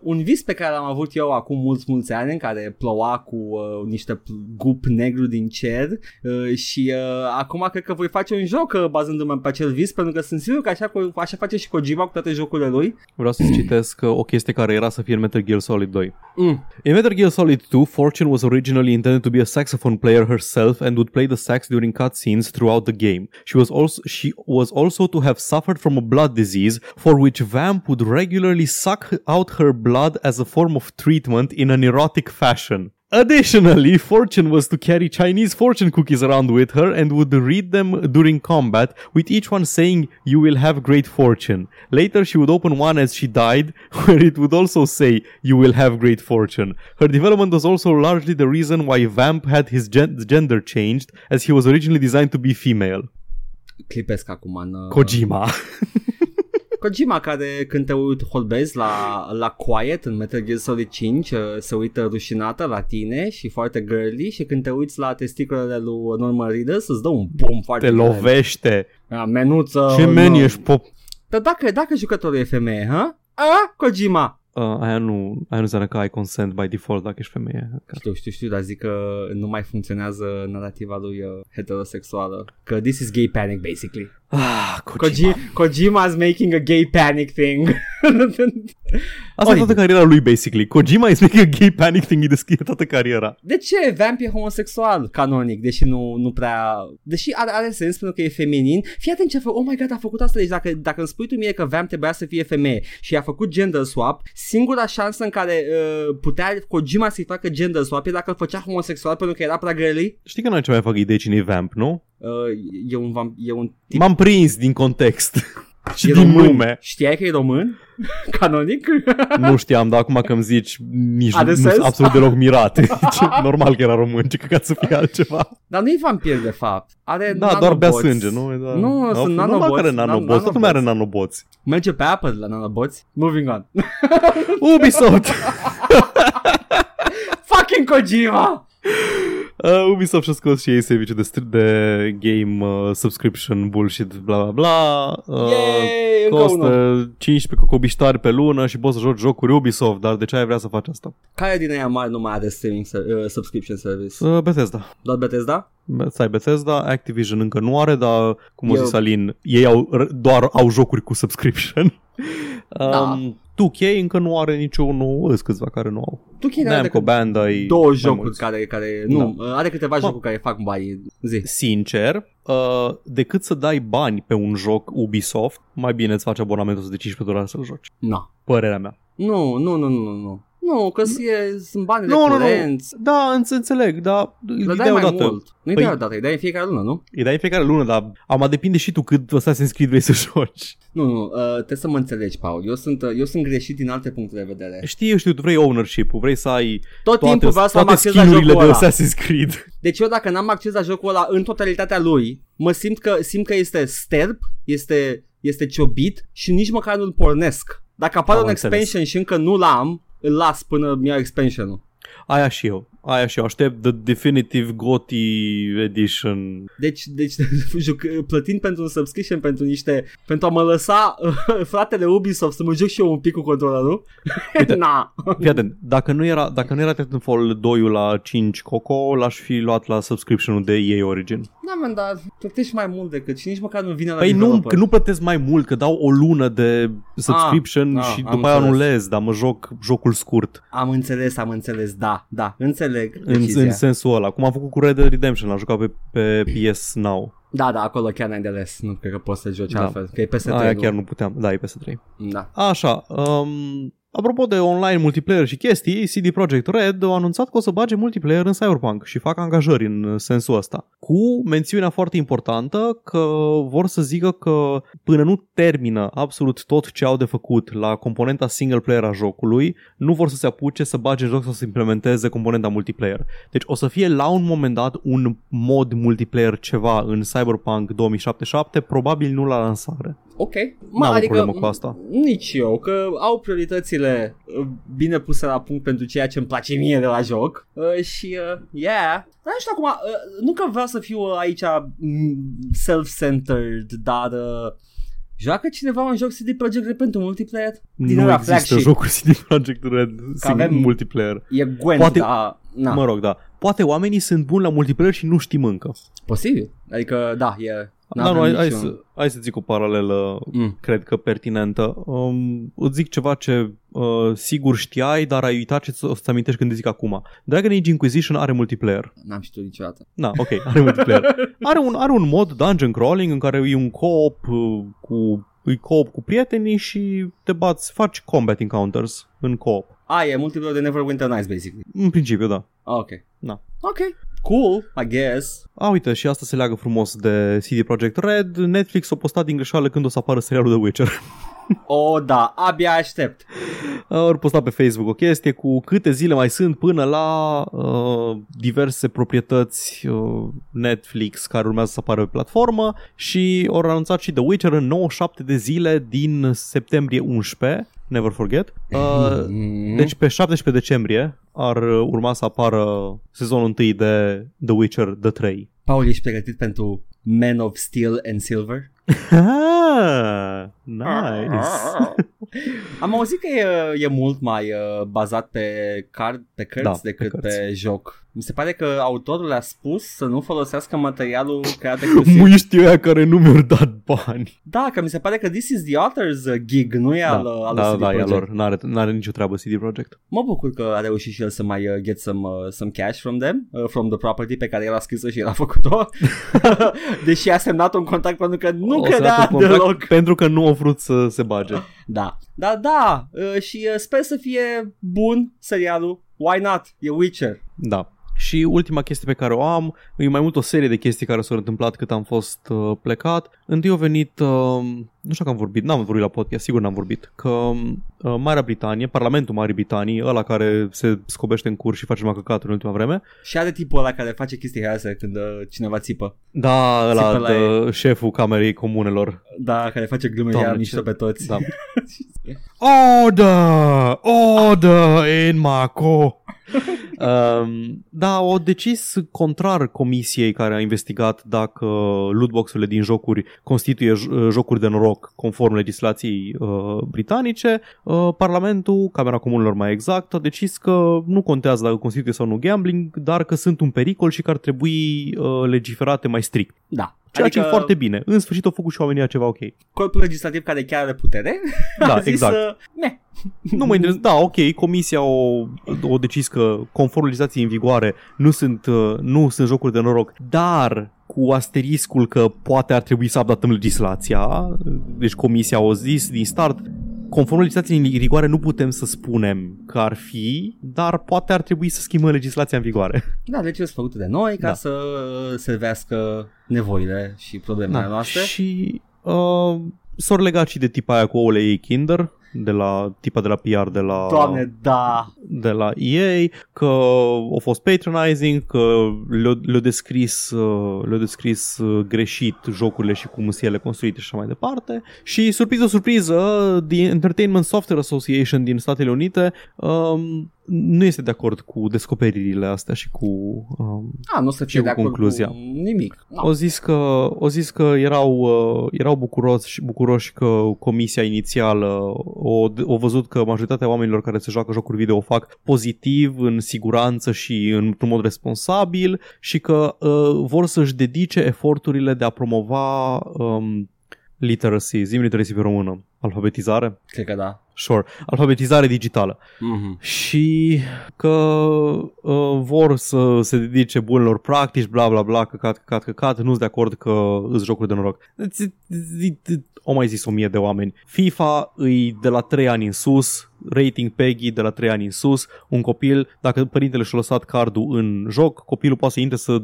un vis pe care l-am avut eu acum mulți, mulți ani în care ploua cu uh, niște gup negru din cer uh, și uh, acum cred că voi face un joc uh, bazându-mă pe acel vis pentru că sunt sigur că așa, așa face și Kojima cu toate jocurile lui. Vreau să citesc uh, o chestie care era să fie în Metal Gear Solid 2. Mm. In Metal Gear Solid 2, Fortune was originally intended to be a saxophone player herself and would play the sax during cutscenes through throughout the game. She was also she was also to have suffered from a blood disease for which Vamp would regularly suck out her blood as a form of treatment in an erotic fashion. Additionally, Fortune was to carry Chinese fortune cookies around with her and would read them during combat, with each one saying, You will have great fortune. Later, she would open one as she died, where it would also say, You will have great fortune. Her development was also largely the reason why Vamp had his gen- gender changed, as he was originally designed to be female. Clipesc acum în... Kojima. Kojima care când te uit holbezi la, la Quiet în Metal Gear Solid 5 uh, se uită rușinată la tine și foarte girly și când te uiți la testiculele lui Norman Reedus îți dă un bum foarte Te lovește. A, menuță. Ce men ești pop. Dar dacă, dacă jucătorul e femeie, ha? A, Kojima, Uh, aia nu, aia nu înseamnă că ai consent by default dacă ești femeie. Știu, știu, știu, dar zic că nu mai funcționează narrativa lui uh, heterosexuală. Că this is gay panic, basically. Ah, Kojima. Kojima. is making a gay panic thing. Asta e toată cariera lui, basically. Kojima is making a gay panic thing, îi deschide toată cariera. De ce? Vamp e homosexual, canonic, deși nu, nu prea... Deși are, are sens pentru că e feminin. Fii atent ce a făcut. Oh my god, a făcut asta. Deci dacă, dacă îmi spui tu mie că Vamp trebuia să fie femeie și a făcut gender swap, singura șansă în care uh, putea Kojima să-i facă gender swap e dacă îl făcea homosexual pentru că era prea girly. Știi că n-ai ce mai fac idei cine e Vamp, nu? Uh, e un, vamp, e un tip... M-am prins din context. și e din român. nume. Știai că e român? Canonic? nu știam, dar acum că îmi zici, nici nu sunt absolut deloc mirat. Normal că era român, ce ca să fie altceva. Dar nu e vampir, de fapt. Are da, nanobots. doar bea sânge, nu? Da. Nu, no, sunt nanoboți. Nu are nanobots, toată lumea are nanoboți. Merge pe apă la nanoboți. Moving on. Ubisoft! Fucking Kojima! Uh, Ubisoft și-a scos și ei serviciu de, de game uh, subscription bullshit, bla bla bla. Uh, Yay, costă 15 cocobiștari pe lună și poți să joci jocuri Ubisoft, dar de ce ai vrea să faci asta? Care din aia mari nu mai are streaming uh, subscription service? Uh, Bethesda. Doar Bethesda? Stai Bethesda, Activision încă nu are, dar cum o zis Alin, ei au, doar au jocuri cu subscription. Da. Um, 2K încă nu are niciunul, îs câțiva care nu au. 2K Namco, Bandai, două jocuri care, care nu, da. are câteva jocuri care fac bani zi. Sincer, uh, decât să dai bani pe un joc Ubisoft, mai bine îți faci abonamentul de 15 dolari să-l joci. Nu. No. Părerea mea. Nu, nu, nu, nu, nu. Nu, că e, sunt bani nu, de curenți. Nu, nu. Da, înțeleg, dar îi dai mai dată. mult. Nu-i păi, dai odată, îi dai în fiecare lună, nu? Îi dai în fiecare lună, dar am depinde și tu cât Assassin's Creed vrei să joci. Nu, nu, uh, trebuie să mă înțelegi, Paul. Eu sunt, uh, eu sunt greșit din alte puncte de vedere. Știu, știu, tu vrei ownership vrei să ai Tot toate, timpul vreau să am acces la jocul ăla. de Assassin's Creed. Deci eu dacă n-am acces la jocul ăla în totalitatea lui, mă simt că, simt că este sterb, este, este ciobit și nici măcar nu-l pornesc. Dacă apare un înțeles. expansion și încă nu l-am, îl las până mi-au expansion-ul. Aia și eu. Aia și eu aștept The Definitive GOTY Edition. Deci, deci plătind pentru un subscription pentru niște pentru a mă lăsa fratele Ubisoft să mă joc și eu un pic cu controlerul. Uite, Na. Fii dacă nu era dacă nu era Titanfall 2 la 5 Coco, l-aș fi luat la subscription-ul de EA Origin. Da, man, dar plătești mai mult decât și nici măcar nu vine la Păi nu, că nu plătesc mai mult, că dau o lună de subscription ah, și ah, după aia anulez, dar mă joc jocul scurt. Am înțeles, am înțeles, da, da, înțeleg înțeleg în, în sensul ăla. Cum am făcut cu Red Dead Redemption, l-am jucat pe, pe PS Now. Da, da, acolo chiar n-ai de ales. Nu cred că poți să joci da. altfel, că e PS3. Aia nu? chiar nu puteam. Da, e PS3. Da. Așa, um, Apropo de online multiplayer și chestii, CD Projekt Red a anunțat că o să bage multiplayer în Cyberpunk și fac angajări în sensul ăsta. Cu mențiunea foarte importantă că vor să zică că până nu termină absolut tot ce au de făcut la componenta single player a jocului, nu vor să se apuce să bage în joc sau să implementeze componenta multiplayer. Deci o să fie la un moment dat un mod multiplayer ceva în Cyberpunk 2077, probabil nu la lansare. Ok. Mă, adică, cu asta. Nici eu, că au prioritățile uh, bine puse la punct pentru ceea ce îmi place mie de la joc uh, și, uh, yeah, dar nu știu acum, uh, nu că vreau să fiu uh, aici mm, self-centered, dar uh, Joacă cineva un joc CD Projekt Red pentru multiplayer? Din nu există flagship. jocuri CD Projekt Red avem, multiplayer. E Gwent, Poate, da, na. Mă rog, da. Poate oamenii sunt buni la multiplayer și nu știm încă. Posibil. Adică, da, e da, nu, hai, hai, să, hai să zic o paralelă, mm. cred că pertinentă. Um, îți zic ceva ce uh, sigur știai, dar ai uitat ce o să-ți amintești când zic acum. Dragon Age Inquisition are multiplayer. N-am știut niciodată. Na, ok, are multiplayer. are, un, are un mod dungeon crawling în care e un co-op uh, cu îi co-op cu prietenii și te bați, faci combat encounters în co-op. Ah, e multiplayer de Neverwinter Nights, basically. În principiu, da. Ah, ok. Da. Ok cool, I guess. A, uite, și asta se leagă frumos de CD Projekt Red. Netflix a postat din greșeală când o să apară serialul de Witcher. O, oh, da, abia aștept. Au postat pe Facebook o chestie cu câte zile mai sunt până la uh, diverse proprietăți uh, Netflix care urmează să apară pe platformă și au anunțat și The Witcher în 97 de zile din septembrie 11 never forget. Uh, deci pe 17 decembrie ar urma să apară sezonul 1 de The Witcher The 3. Paul, ești pregătit pentru Man of Steel and Silver? Ah, nice. Am auzit că e, e mult mai uh, bazat pe card, pe cărți da, decât pe, pe joc. Mi se pare că autorul a spus să nu folosească materialul creat exclusiv. Muiștii ăia care nu mi-au dat bani. Da, că mi se pare că this is the author's uh, gig, nu e da, al, al da, CD da, Projekt. lor. N-are, n-are nicio treabă CD Projekt. Mă bucur că a reușit și el să mai uh, get some, uh, some cash from them, uh, from the property pe care el a scris-o și el a făcut-o. Deși a semnat un contract pentru că nu o credea deloc. Pentru că nu a vrut să se bage. Da, da, da, uh, și uh, sper să fie bun serialul. Why not? E Witcher. Da. Și ultima chestie pe care o am, e mai mult o serie de chestii care s-au întâmplat cât am fost uh, plecat. Întâi a venit, uh, nu știu că am vorbit, n-am vorbit la podcast, sigur n-am vorbit, că uh, Marea Britanie, Parlamentul Marii Britanii, ăla care se scobește în curs și face numai căcaturi în ultima vreme. Și are tipul ăla care face chestii astea când uh, cineva țipă. Da, ăla de, e... șeful Camerei Comunelor. Da, care face glume Doamne, iar niște pe toți. Da. order! Order in Mako! Um, da, au decis contrar comisiei care a investigat dacă lootboxurile din jocuri constituie jocuri de noroc conform legislației uh, britanice. Uh, Parlamentul, Camera Comunelor mai exact, a decis că nu contează dacă constituie sau nu gambling, dar că sunt un pericol și că ar trebui uh, legiferate mai strict. Da. Ceea adică... ce e foarte bine. În sfârșit au făcut și oamenii ceva ok. Corpul legislativ care chiar are putere da, zis, exact. Uh, nu mă interesează. Da, ok, comisia o, o decis că conform legislației în vigoare nu sunt, uh, nu sunt jocuri de noroc, dar cu asteriscul că poate ar trebui să adaptăm legislația, deci comisia o zis din start, conform legislației în vigoare nu putem să spunem că ar fi, dar poate ar trebui să schimbăm legislația în vigoare. Da, deci sunt făcute de noi ca da. să servească nevoile și problemele da. noastre. Și uh, s-au legat și de tipa aia cu ouăle ei Kinder, de la tipa de la PR de la Doamne, da. de la EA că au fost patronizing, că le-au, le descris, uh, le descris uh, greșit jocurile și cum sunt ele construite și așa mai departe. Și surpriză, surpriză, The Entertainment Software Association din Statele Unite um, nu este de acord cu descoperirile astea și cu um, A, nu să fie de acord concluzia. cu nimic. No. O zis că, o zis că erau, uh, erau bucuroși, bucuroși că comisia inițială o, o văzut că majoritatea oamenilor care se joacă jocuri video o fac pozitiv, în siguranță și într-un mod responsabil și că uh, vor să-și dedice eforturile de a promova um, literacy, zim literacy pe română, alfabetizare. Cred că da. Sure, alfabetizare digitală. Mm-hmm. Și că uh, vor să se dedice bunelor practici, bla bla bla, căcat, căcat, căcat, nu sunt de acord că îți jocuri de noroc. O mai zis o mie de oameni. FIFA îi de la 3 ani în sus, rating PEGI de la 3 ani în sus, un copil, dacă părintele și-a lăsat cardul în joc, copilul poate să intre să,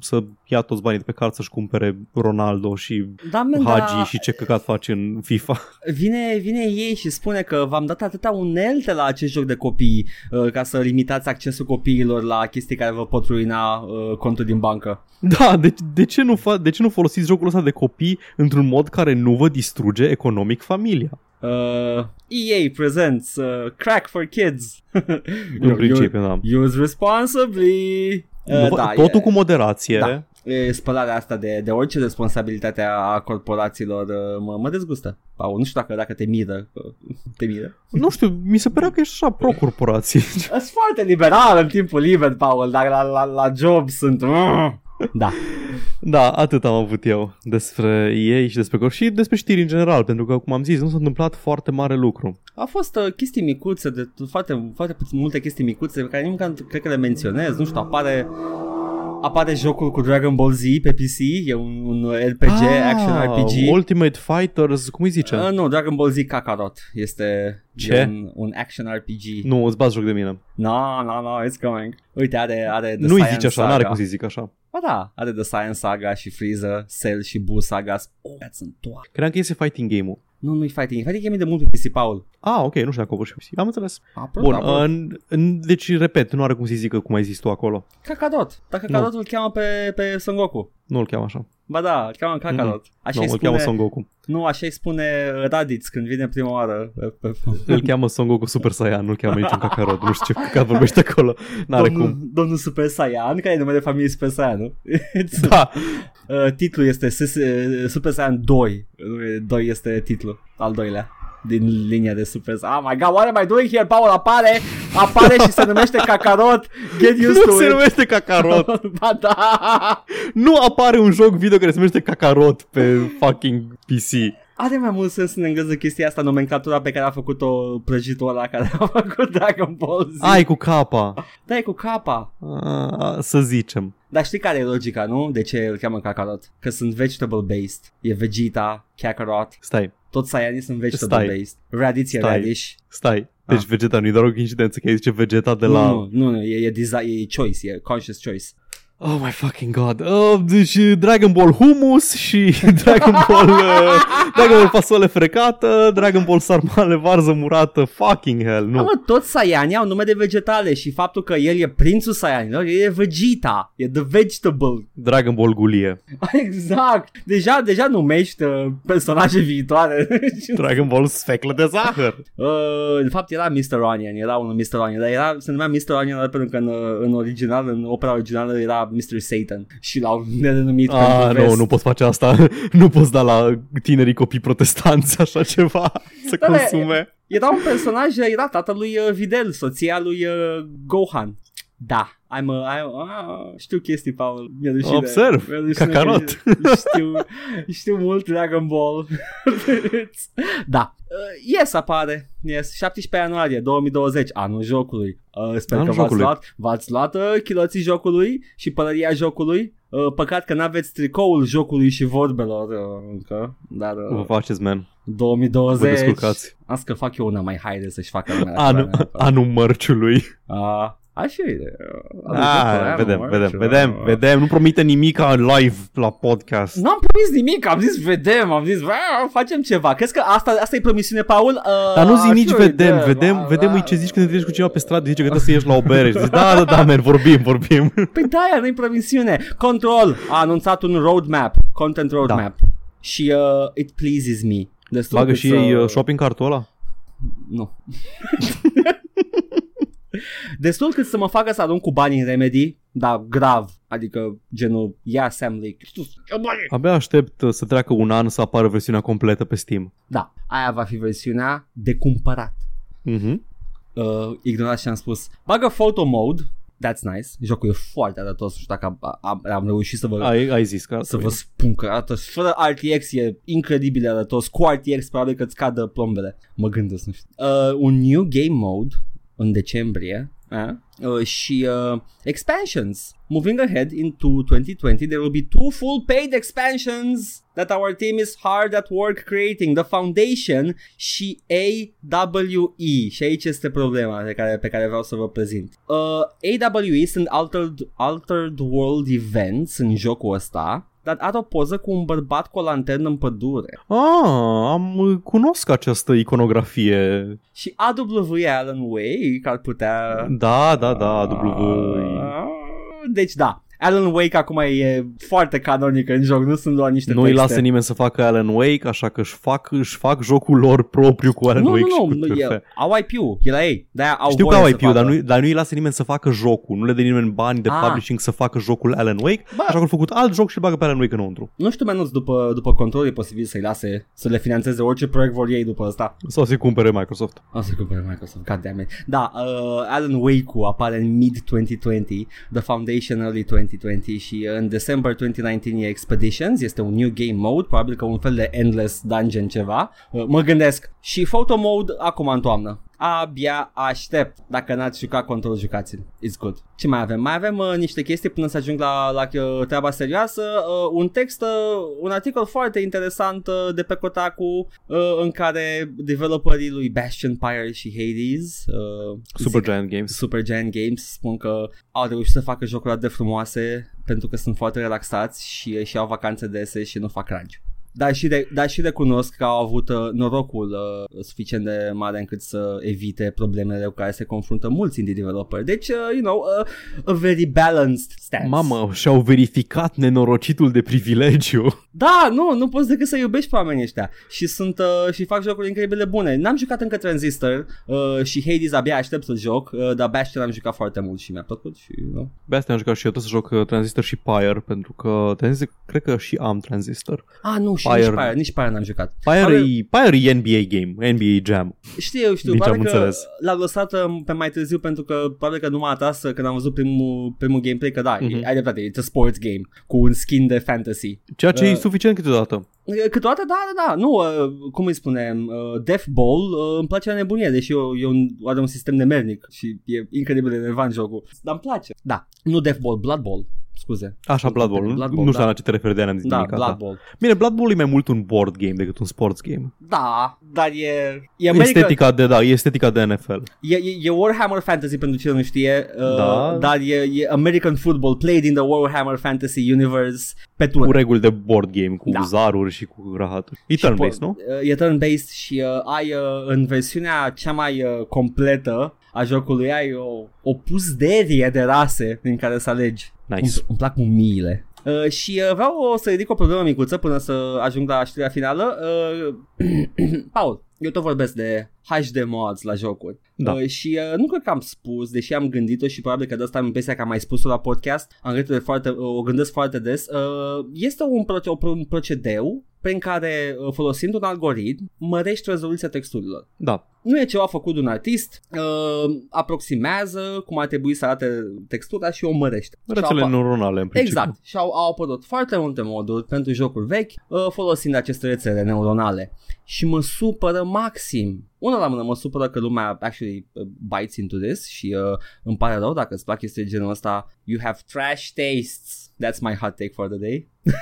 să ia toți banii de pe card să-și cumpere Ronaldo și da, man, Hagi da. și ce căcat face în FIFA. Vine, vine ei și spune că v-am dat atâtea unelte la acest joc de copii uh, ca să limitați accesul copiilor la chestii care vă pot ruina uh, contul din bancă. Da, de, de, ce nu fa- de ce nu folosiți jocul ăsta de copii într-un mod care nu vă distruge economic familia? Uh, EA presents uh, Crack for Kids. În principiu, da. Use responsibly. Uh, da, totul e, cu moderație. Da. E, spălarea asta de, de orice responsabilitate a corporațiilor uh, mă, mă dezgustă. Pau, nu știu dacă, dacă te miră. Te miră. Nu știu, mi se părea că ești așa pro-corporație. Sunt foarte liberal în timpul liber, Paul, dar la, la, la job sunt... Uh, da. Da, atât am avut eu despre ei și despre cor și despre știri în general, pentru că, cum am zis, nu s-a întâmplat foarte mare lucru. A fost uh, chestii micuțe, de foarte, foarte multe chestii micuțe pe care nici cred că le menționez, nu știu, apare apare jocul cu Dragon Ball Z pe PC, e un, un RPG, ah, action RPG. Ultimate Fighters, cum îi zice? Uh, nu, Dragon Ball Z Kakarot, este ce? Un, un action RPG. Nu, îți bați joc de mine. No, no, no, it's coming. Uite, are, are The Nu-i zice așa, n-are cum să zic așa. Ba da, are The Science Saga și Freezer, Cell și Buu Saga. Oh, sunt toate. Credeam că este fighting game-ul. Nu, nu-i fighting. Fighting game e de mult pe PC, Paul. Ah, ok, nu știu dacă o și PC. Am înțeles. Apple, Bun, Apple. În, în, deci repet, nu are cum să zică cum ai zis tu acolo. Kakadot. Dacă Kakadot îl cheamă pe, pe Son Goku. Nu îl cheamă așa. Ba da, îl cheamă Kakarot. Mm. Așa nu, îl cheamă Son Goku. Nu, așa îi spune Raditz când vine prima oară. îl cheamă Son Goku Super Saiyan, nu-l cheamă niciun Kakarot. Nu știu ce căcat vorbește acolo. N-are domnul, cum. Domnul Super Saiyan, care e numele familiei Super Saiyan, nu? da. Uh, titlul este Super Saiyan 2. 2 este titlul, al doilea din linia de Super Oh my god, what am I doing here? Paul apare, apare și se numește Kakarot. Get used nu to se it. numește Kakarot. ba da. Nu apare un joc video care se numește Kakarot pe fucking PC. Are mai mult sens în engleză chestia asta, nomenclatura pe care a făcut-o prăjitul ăla care a făcut Dragon Ball Z. Ai cu capa. Da, e cu capa. A, să zicem. Dar știi care e logica, nu? De ce îl cheamă Kakarot? Că sunt vegetable-based. E Vegeta, Kakarot. Stai, toți Saiyanii sunt vegetable-based. Raditz e radish. Stai, deci ah. Vegeta nu e doar o coincidență că zice Vegeta de la... Nu, nu, nu e, e, design, e choice, e conscious choice. Oh my fucking god. Uh, deci Dragon Ball Humus și Dragon Ball uh, Dragon Ball fasole frecată, Dragon Ball sarmale varză murată, fucking hell, nu. Mă, toți Saiyani au nume de vegetale și faptul că el e prințul Saiyanilor, el e Vegeta, e the vegetable. Dragon Ball Gulie. Exact. Deja, deja numești uh, personaje viitoare. Dragon Ball sfeclă de zahăr. Uh, de fapt era Mr. Onion, era unul Mr. Onion, dar era, se numea Mr. Onion pentru că în, în original, în opera originală era Mr. Satan și l-au denumit Ah, nu, nu poți face asta. nu poți da la tinerii copii protestanți așa ceva să da, consume. Era un personaj, era tatălui uh, Videl, soția lui uh, Gohan. Da, I'm a, I'm, ah, știu chestii, Paul. Mi-a Observ, cacarot. Știu, știu mult Dragon Ball. da. Uh, yes, apare. Yes, 17 ianuarie 2020, anul jocului. Uh, sper anul că v-ați luat, v-ați luat uh, chiloții jocului și pălăria jocului. Uh, păcat că n-aveți tricoul jocului și vorbelor uh, încă, dar... Uh, Vă faceți, man. 2020. Vă descurcați. Asta că fac eu una mai haide să-și facă lumea. Anul, anul mărciului. Uh, Așa e. Ah, vedem, vedem, vedem, vedem. Nu promite nimic live la podcast. Nu am promis nimic, am zis vedem, am zis facem ceva. Crezi că asta, asta e promisiune, Paul? Uh, Dar nu zi nici vedem, vedem, vedem, da, vedem da, ce zici când te treci cu cineva pe stradă, zice că trebuie să ieși la o bere. Zici, da, da, da, mer, vorbim, vorbim. Păi da, aia nu-i promisiune. Control a anunțat un roadmap, content roadmap. Da. Și uh, it pleases me. Destul Bagă și ei uh, shopping cartul ăla? Nu. Destul cât să mă facă să arunc cu banii în Remedy, dar grav, adică genul ia Sam Lake. Abia aștept uh, să treacă un an să apară versiunea completă pe Steam. Da, aia va fi versiunea de cumpărat. Mhm. Uh, ignorați ce am spus. Bagă photo mode That's nice. Jocul e foarte arătos. Nu știu dacă am, am, am reușit să vă... Ai, ai zis că Să vă spun că arată fără RTX e incredibil de arătos. Cu RTX probabil că îți cadă plombele. Mă gândesc, nu știu. Uh, un new game mode în decembrie uh, uh, și uh, expansions. Moving ahead into 2020, there will be two full paid expansions that our team is hard at work creating. The Foundation și AWE. Și aici este problema pe care, pe care vreau să vă prezint. Uh, AWE sunt Altered, Altered World Events în jocul ăsta dar are o poză cu un bărbat cu o lanternă în pădure. Ah, am cunosc această iconografie. Și AWE Alan Wake ar putea... Da, da, da, AWE. Deci da, Alan Wake acum e foarte canonic în joc, nu sunt doar niște Nu îi lasă nimeni să facă Alan Wake, așa că își fac, își fac jocul lor propriu cu Alan nu, Wake nu, nu, nu, e, au IP-ul, e la ei. De-aia au Știu că au IP-ul, dar nu, dar nu îi lasă nimeni să facă jocul, nu le dă nimeni bani de Ah. publishing să facă jocul Alan Wake, Bă. așa că au făcut alt joc și îl bagă pe Alan Wake înăuntru. Nu știu menuț după, după control e posibil să-i lase să le finanțeze orice proiect vor ei după asta. Sau să-i cumpere Microsoft. O să cumpere Microsoft, goddammit. Da, uh, Alan Wake-ul apare în mid-2020, The Foundation early 2020 și în December 2019 e Expeditions, este un new game mode, probabil că un fel de endless dungeon ceva. Uh, mă gândesc. Și photo mode acum în toamnă. Abia aștept. Dacă n-ați jucat control, jucați-l. It's good. Ce mai avem? Mai avem uh, niște chestii până să ajung la, la uh, treaba serioasă. Uh, un text, uh, un articol foarte interesant uh, de pe Kotaku uh, în care developerii lui Bastion, Pyre și Hades uh, Supergiant Games. Supergiant Games spun că au reușit să facă jocuri atât de frumoase pentru că sunt foarte relaxați și, și au vacanțe dese și nu fac crunch. Dar și, de, dar și recunosc că au avut uh, norocul uh, suficient de mare încât să evite problemele cu care se confruntă mulți indie developeri. Deci, uh, you know, uh, a very balanced stance. Mamă, și-au verificat nenorocitul de privilegiu. Da, nu, nu poți decât să iubești pe oamenii ăștia și sunt uh, și fac jocuri incredibile bune. N-am jucat încă Transistor uh, și Hades abia aștept să joc, uh, dar Bastion am jucat foarte mult și mi-a plăcut și, you know. Pe asta am jucat și eu tot să joc uh, Transistor și Pyre, pentru că Transistor, cred că și am Transistor. Ah, nu, și Pyre. nici Pyre, nici Pyre n-am jucat. Pyre, Pyre- e, Pyre e NBA game, NBA Jam. Știu, știu, Nici probabil am că înțeles. l-a lăsat uh, pe mai târziu pentru că probabil că nu m-a atras uh, când am văzut primul, primul gameplay că da, Mhm. mm-hmm. ai dreptate, it's a sports game cu un skin de fantasy. Ceea ce Uh, e suficient câteodată. Uh, Câteodată, da, da, da, nu, uh, cum îi spunem, uh, Death Ball uh, îmi place la nebunie, deși eu, eu un, are un sistem nemernic și e incredibil de relevant jocul, dar îmi place. Da, nu Death Ball, Blood Ball, scuze. Așa, Blood Bowl. Blood nu Bowl, nu știu da. la ce te referi de aia n-am zis Da, nimic. Blood asta. Ball. Bine, Blood Bowl e mai mult un board game decât un sports game. Da, dar e, e American, Estetica de, da, e estetica de NFL. E, e, e Warhammer Fantasy pentru cine nu știe, uh, Da. dar e, e American Football played in the Warhammer Fantasy Universe pe Cu turn. reguli de board game, cu Da. zaruri și cu rahaturi. E Și turn-based, po- nu? uh, E turn-based și uh, ai uh, în versiunea cea mai uh, completă a jocului ai o, o puzderie de rase din care să alegi. Nice. Îmi, îmi plac miile. Uh, și uh, vreau o să ridic o problemă micuță până să ajung la știrea finală. Uh, Paul, eu tot vorbesc de HD mods la jocuri. Da. Uh, și uh, nu cred că am spus, deși am gândit-o și probabil că de asta am impresia că am mai spus-o la podcast, am gândit de foarte, uh, o gândesc foarte des. Uh, este un, proce- o- un procedeu prin care, uh, folosind un algoritm, mărești rezoluția texturilor. Da. Nu e ceva făcut de un artist, uh, aproximează cum ar trebui să arate textura și o mărește. Rețele Și au- neuronale, în principiu. Exact. Și au, au apărut foarte multe moduri pentru jocuri vechi uh, folosind aceste rețele neuronale. Și mă supără maxim. Una la mână mă supără că lumea actually uh, bites into this și uh, îmi pare rău dacă îți plac chestii de genul ăsta. You have trash tastes. That's my hot take for the day.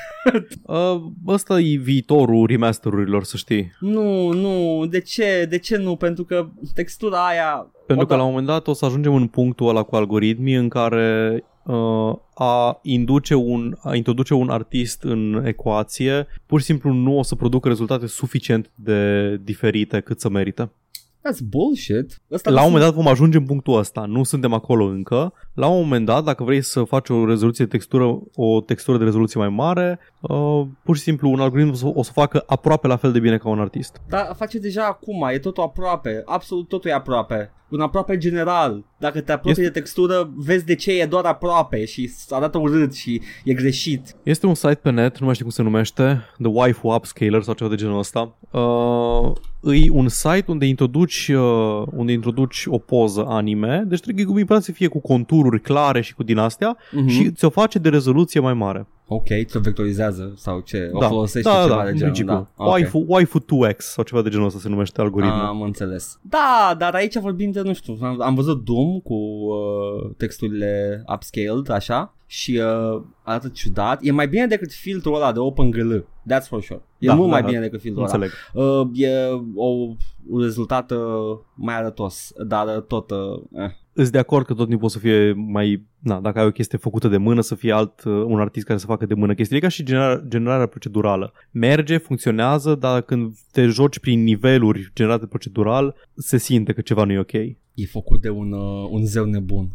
Uh, ăsta e viitorul remasterurilor, să știi. Nu, nu, de ce? De ce nu? Pentru că textura aia... Pentru că Oda- la un moment dat o să ajungem în punctul ăla cu algoritmii în care uh, a, induce un, a introduce un artist în ecuație pur și simplu nu o să producă rezultate suficient de diferite cât să merită. That's bullshit. Asta La un nu moment dat vom ajunge în punctul ăsta, nu suntem acolo încă. La un moment dat, dacă vrei să faci o rezoluție de textură, o textură de rezoluție mai mare, uh, pur și simplu un algoritm o să, o să facă aproape la fel de bine ca un artist. Dar face deja acum, e totul aproape, absolut totul e aproape. Un aproape general. Dacă te apropii este... de textură, vezi de ce e doar aproape și arată urât și e greșit. Este un site pe net, nu mai știu cum se numește, The Waifu Upscaler sau ceva de genul ăsta. Uh, e un site unde introduci, uh, unde introduci o poză anime, deci trebuie să fie cu contururi clare și cu din astea uh-huh. și ți-o face de rezoluție mai mare. Ok, ți-o vectorizează sau ce? Da. O folosește da, ceva da, de genul, da. Okay. Waifu, waifu 2X sau ceva de genul ăsta se numește algoritmul. Am înțeles. Da, dar aici vorbim de, nu știu, am, am văzut Doom cu uh, texturile upscaled, așa, și uh, arată ciudat. E mai bine decât filtrul ăla de OpenGL. That's for sure. E da, mult da, mai da, bine decât filtrul înțeleg. ăla. Uh, e o, un rezultat uh, mai arătos, dar uh, tot... Uh, eh. Îți de acord că tot timpul o să fie mai... Na, dacă ai o chestie făcută de mână, să fie alt uh, un artist care să facă de mână chestii. E ca și generarea, generarea procedurală. Merge, funcționează, dar când te joci prin niveluri generate procedural, se simte că ceva nu e ok. E făcut de un, uh, un zeu nebun.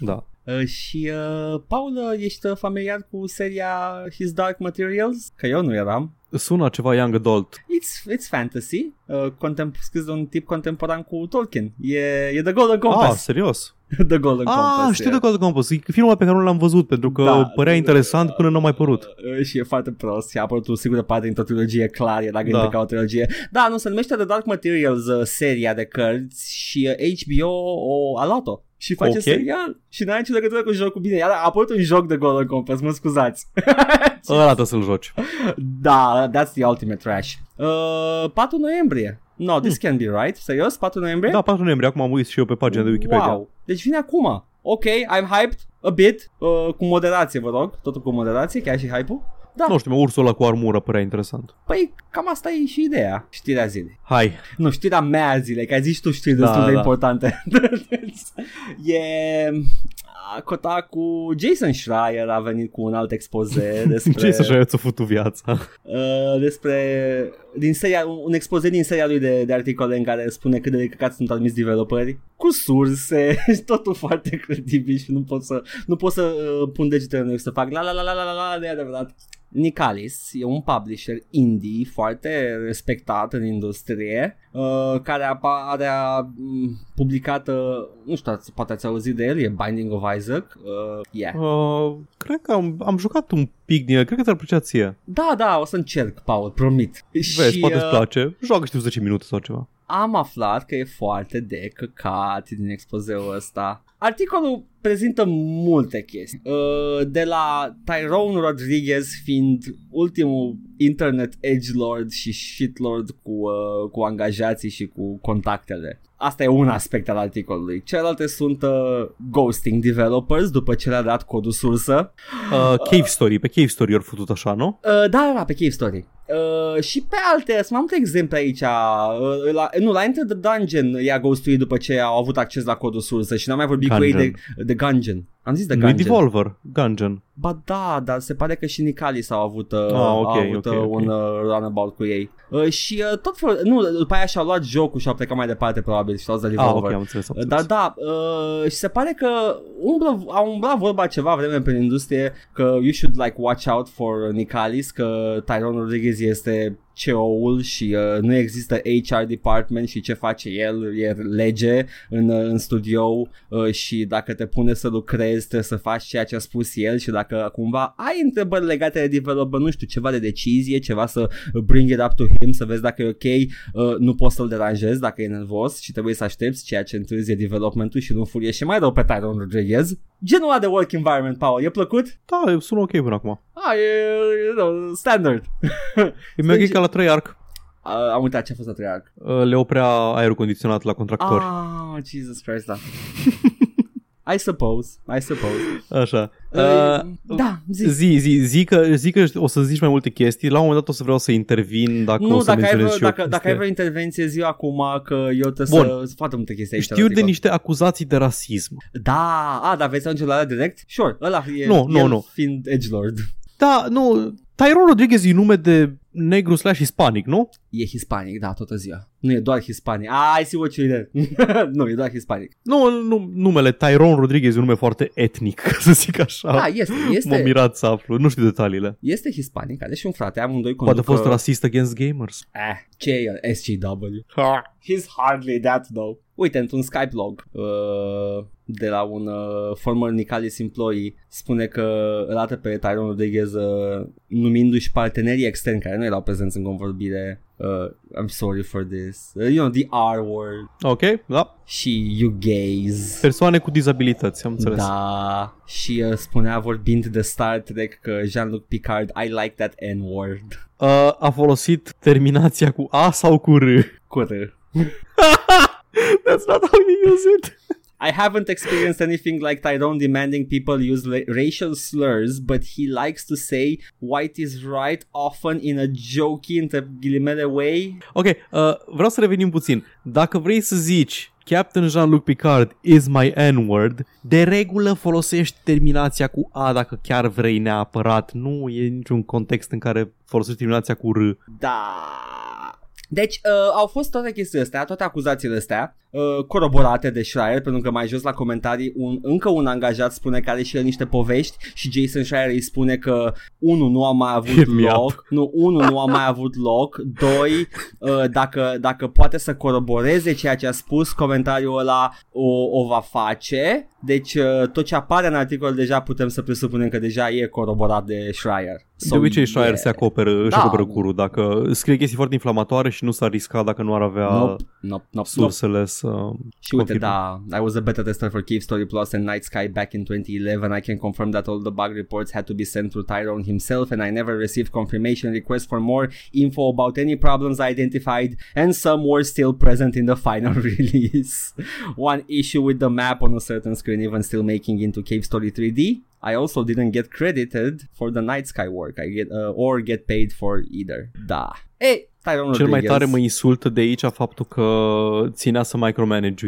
Da. Uh, și, uh, Paul, ești familiar cu seria His Dark Materials? Că eu nu eram. Sună ceva young adult. It's, it's fantasy, uh, contem- scris de un tip contemporan cu Tolkien. E, e The Golden Compass. Ah, serios? The Golden ah, Compass. știu yeah. The Golden Compass. E filmul pe care nu l-am văzut pentru că da, părea interesant până nu a mai părut. Uh, și e foarte prost. Și a apărut o sigură parte din o trilogie clar, era gândită da. ca o trilogie. Da, nu, se numește The Dark Materials uh, seria de cărți și uh, HBO o a luat-o și face okay. serial și n-ai nicio legătură cu jocul bine. Iar a apărut un joc de Golden Compass, mă scuzați. Ăla să-l joci. Da, that's the ultimate trash. Uh, 4 noiembrie. No, this hmm. can be right. Serios? 4 noiembrie? Da, 4 noiembrie. Acum am uit și eu pe pagina de Wikipedia. Wow. Deci vine acum. Ok, I'm hyped a bit. Uh, cu moderație, vă rog. Totul cu moderație, chiar și hype-ul. Da. Nu știu, mă, ursul ăla cu armură părea interesant. Păi, cam asta e și ideea. Știrea zilei. Hai. Nu, știrea mea zilei, că ai zis tu știri da, destul da, de da. importante. e cu Jason Schreier a venit cu un alt expoze despre... Jason Schreier ți-a făcut viața. Uh, despre... Din seria, un expoze din seria lui de, de articole în care spune cât de căcat sunt anumiți developeri cu surse și totul foarte credibil și nu pot să, nu pot să uh, pun degetele să fac la la la la la la la de adevărat. Nicalis e un publisher indie foarte respectat în industrie uh, care a, are a, mm, publicat, uh, nu știu, poate ați auzit de el, e Binding of Isaac. Uh, yeah. uh, cred că am, am jucat un pic din el, cred că ți-ar plăcea ție. Da, da, o să încerc, Paul, promit. Vezi, și, poate îți uh, place, joacă știu 10 minute sau ceva. Am aflat că e foarte de căcat din expozeul ăsta. Articolul prezintă multe chestii. Uh, de la Tyrone Rodriguez fiind ultimul internet edgelord și shitlord cu, uh, cu angajații și cu contactele. Asta e un aspect al articolului. Celelalte sunt uh, ghosting developers după ce le-a dat codul sursă. Uh, Cave Story, pe Cave Story au făcut așa, nu? Uh, da, da, pe Cave Story. Uh, și pe alte, sunt mai multe exemple aici. Uh, la, nu, la Enter the Dungeon i-a ghostuit după ce au avut acces la codul sursă și n-am mai vorbit Gungeon. cu ei de, de Gungeon. Am zis de Gungeon. Devolver, Gungeon. Ba da, dar se pare că și Nicalis au avut, uh, ah, okay, au avut okay, uh, un okay. uh, runabout cu ei. Uh, și uh, tot fel, nu, după aia și-au luat jocul și au plecat mai departe probabil și au de Devolver. Ah, okay, am înțeles, am înțeles. Dar da, uh, și se pare că umblă, au umblat vorba ceva vreme prin industrie că you should like watch out for Nicalis, că Tyrone Rodriguez este CEO-ul și uh, nu există HR department și ce face el e lege în, uh, în studio uh, și dacă te pune să lucrezi trebuie să faci ceea ce a spus el și dacă cumva ai întrebări legate de development, nu știu, ceva de decizie, ceva să bring it up to him, să vezi dacă e ok, uh, nu poți să-l deranjezi dacă e nervos și trebuie să aștepți ceea ce întârzie developmentul și nu furie și mai rău pe Tyron Rodriguez. Genul ăla de work environment, Paul, e plăcut? Da, sună ok până acum. Ah, e, e standard. E merg ca la Treyarch. Uh, am uitat ce a fost la Treyarch. Uh, le oprea aerul condiționat la contractori. Ah, Jesus Christ, da. I suppose, I suppose. Așa. Uh, uh, da, zi. Zi, zi, zi, că, zi că o să zici mai multe chestii. La un moment dat o să vreau să intervin dacă nu, o să dacă ai, vreo, și dacă, dacă ai vreo intervenție, zi acum că eu trebuie Bun. să, să foarte multe chestii aici. Știu de niște acuzații de rasism. Da, a, dar vei să ajungi la direct? Sure, ăla e, nu, nu, nu. fiind edgelord. Da, nu, Tyrone Rodriguez e nume de negru slash hispanic, nu? E hispanic, da, toată ziua. Nu e doar hispanic. Ah, I see what you did. nu, e doar hispanic. Nu, nu, numele Tyrone Rodriguez e un nume foarte etnic, să zic așa. Da, este. este M-am mirat să aflu, nu știu detaliile. Este hispanic, are și un frate, amândoi conduc... Poate a fost racist against gamers. Eh, ce e SGW? He's hardly that, though. Uite, într-un Skype log uh, de la un uh, former Nicalis employee spune că îl arată pe Tyrone Rodriguez uh, numindu-și partenerii externi care nu erau prezenți în convorbire uh, I'm sorry for this. Uh, you know, the R word. Ok, da. Și you gays. Persoane cu dizabilități, am înțeles. Da. Și uh, spunea vorbind de Star Trek că Jean-Luc Picard, I like that N-word. Uh, a folosit terminația cu A sau cu R? Cu R. That's not how you use it. I haven't experienced anything like Tyrone demanding people use la- racial slurs, but he likes to say white is right often in a jokey, între ghilimele way. Ok, uh, vreau să revenim puțin. Dacă vrei să zici Captain Jean-Luc Picard is my N-word, de regulă folosești terminația cu A dacă chiar vrei neapărat. Nu e niciun context în care folosești terminația cu R. Da. Deci uh, au fost toate chestiile astea, toate acuzațiile astea uh, coroborate de Schreier, pentru că mai jos la comentarii un, încă un angajat spune că are și el niște povești și Jason Schreier îi spune că unul nu a mai avut loc, nu, unul nu a mai avut loc, doi, uh, dacă, dacă poate să coroboreze ceea ce a spus, comentariul ăla o, o va face, deci uh, tot ce apare în articol deja putem să presupunem că deja e coroborat de Schreier. So, de obicei Schreier yeah. se acoperă, își da. acoperă curul dacă scrie chestii foarte inflamatoare și nu s-ar risca dacă nu ar avea nope, nope, nope, sursele nope. să Și uite, da, I was a beta tester for Cave Story Plus and Night Sky back in 2011. I can confirm that all the bug reports had to be sent through Tyrone himself and I never received confirmation requests for more info about any problems identified and some were still present in the final release. One issue with the map on a certain screen even still making into Cave Story 3D I also didn't get credited for the night sky work I get uh, or get paid for either. Da. Ei, Tyron Cel mai tare mă insultă de aici faptul că ținea să micromanage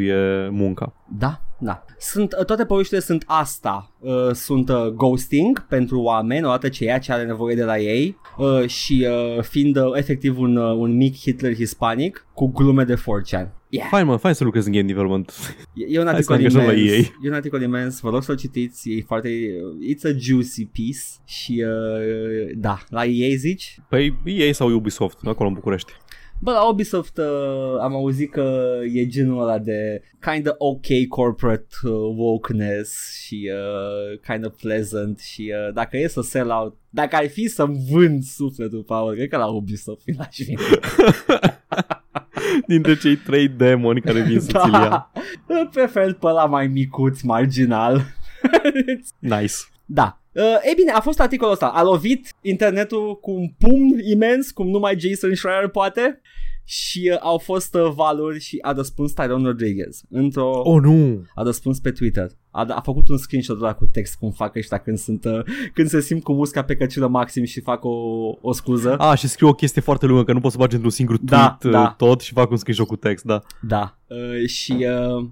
munca. Da, da. Sunt, uh, toate poveștile sunt asta. Uh, sunt uh, ghosting pentru oameni, odată ce ea ce are nevoie de la ei uh, și uh, fiind uh, efectiv un, uh, un mic Hitler hispanic cu glume de 4chan. Yeah. Fain, mă, fain să lucrezi în game development. E, e un articol imens, la ei. e un articol imens, vă rog să-l citiți, e foarte, it's a juicy piece și uh, da, la EA zici? Păi EA sau Ubisoft, acolo în București. Bă, la Ubisoft uh, am auzit că e genul ăla de kind of ok corporate uh, wokeness și uh, kind of pleasant și uh, dacă e să sell out, dacă ar fi să-mi vând sufletul, Paul, cred că la Ubisoft l-aș vinde. dintre cei trei demoni care vin să ți-l ia. Da. Prefer pe la mai micuț, marginal. nice. Da. Uh, ei bine, a fost articolul ăsta. A lovit internetul cu un pumn imens, cum numai Jason Schreier poate și uh, au fost uh, valuri și a răspuns Tyrone Rodriguez într-o... Oh, nu! A răspuns pe Twitter. A, a făcut un screenshot ăla cu text cum fac ăștia când, sunt, uh, când se simt cu musca pe căciulă maxim și fac o, o scuză. A, și scriu o chestie foarte lungă, că nu pot să bagi într-un singur da, tweet da, da. tot și fac un screenshot cu text, da. Da. Uh, și... Uh,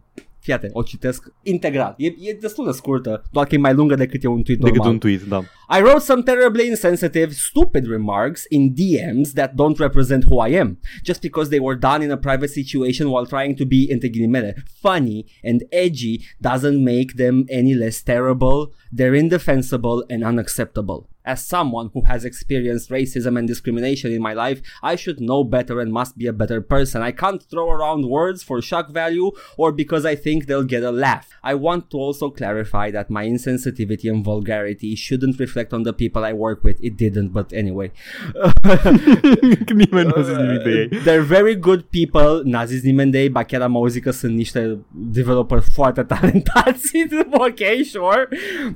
Fii atent, o citesc integral. E, e destul de scurtă, doar că e mai lungă decât e un tweet decât normal. un tweet, da. I wrote some terribly insensitive, stupid remarks in DMs that don't represent who I am, just because they were done in a private situation while trying to be, între ghilimele, funny and edgy doesn't make them any less terrible. They're indefensible and unacceptable. As someone who has experienced racism and discrimination in my life, I should know better and must be a better person. I can't throw around words for shock value or because I think they'll get a laugh. I want to also clarify that my insensitivity and vulgarity shouldn't reflect on the people I work with. It didn't, but anyway. nimeni nu a zis nimic de ei. They're very good people. N-a zis nimeni de ba chiar am auzit că sunt niște developer foarte talentați. ok, sure.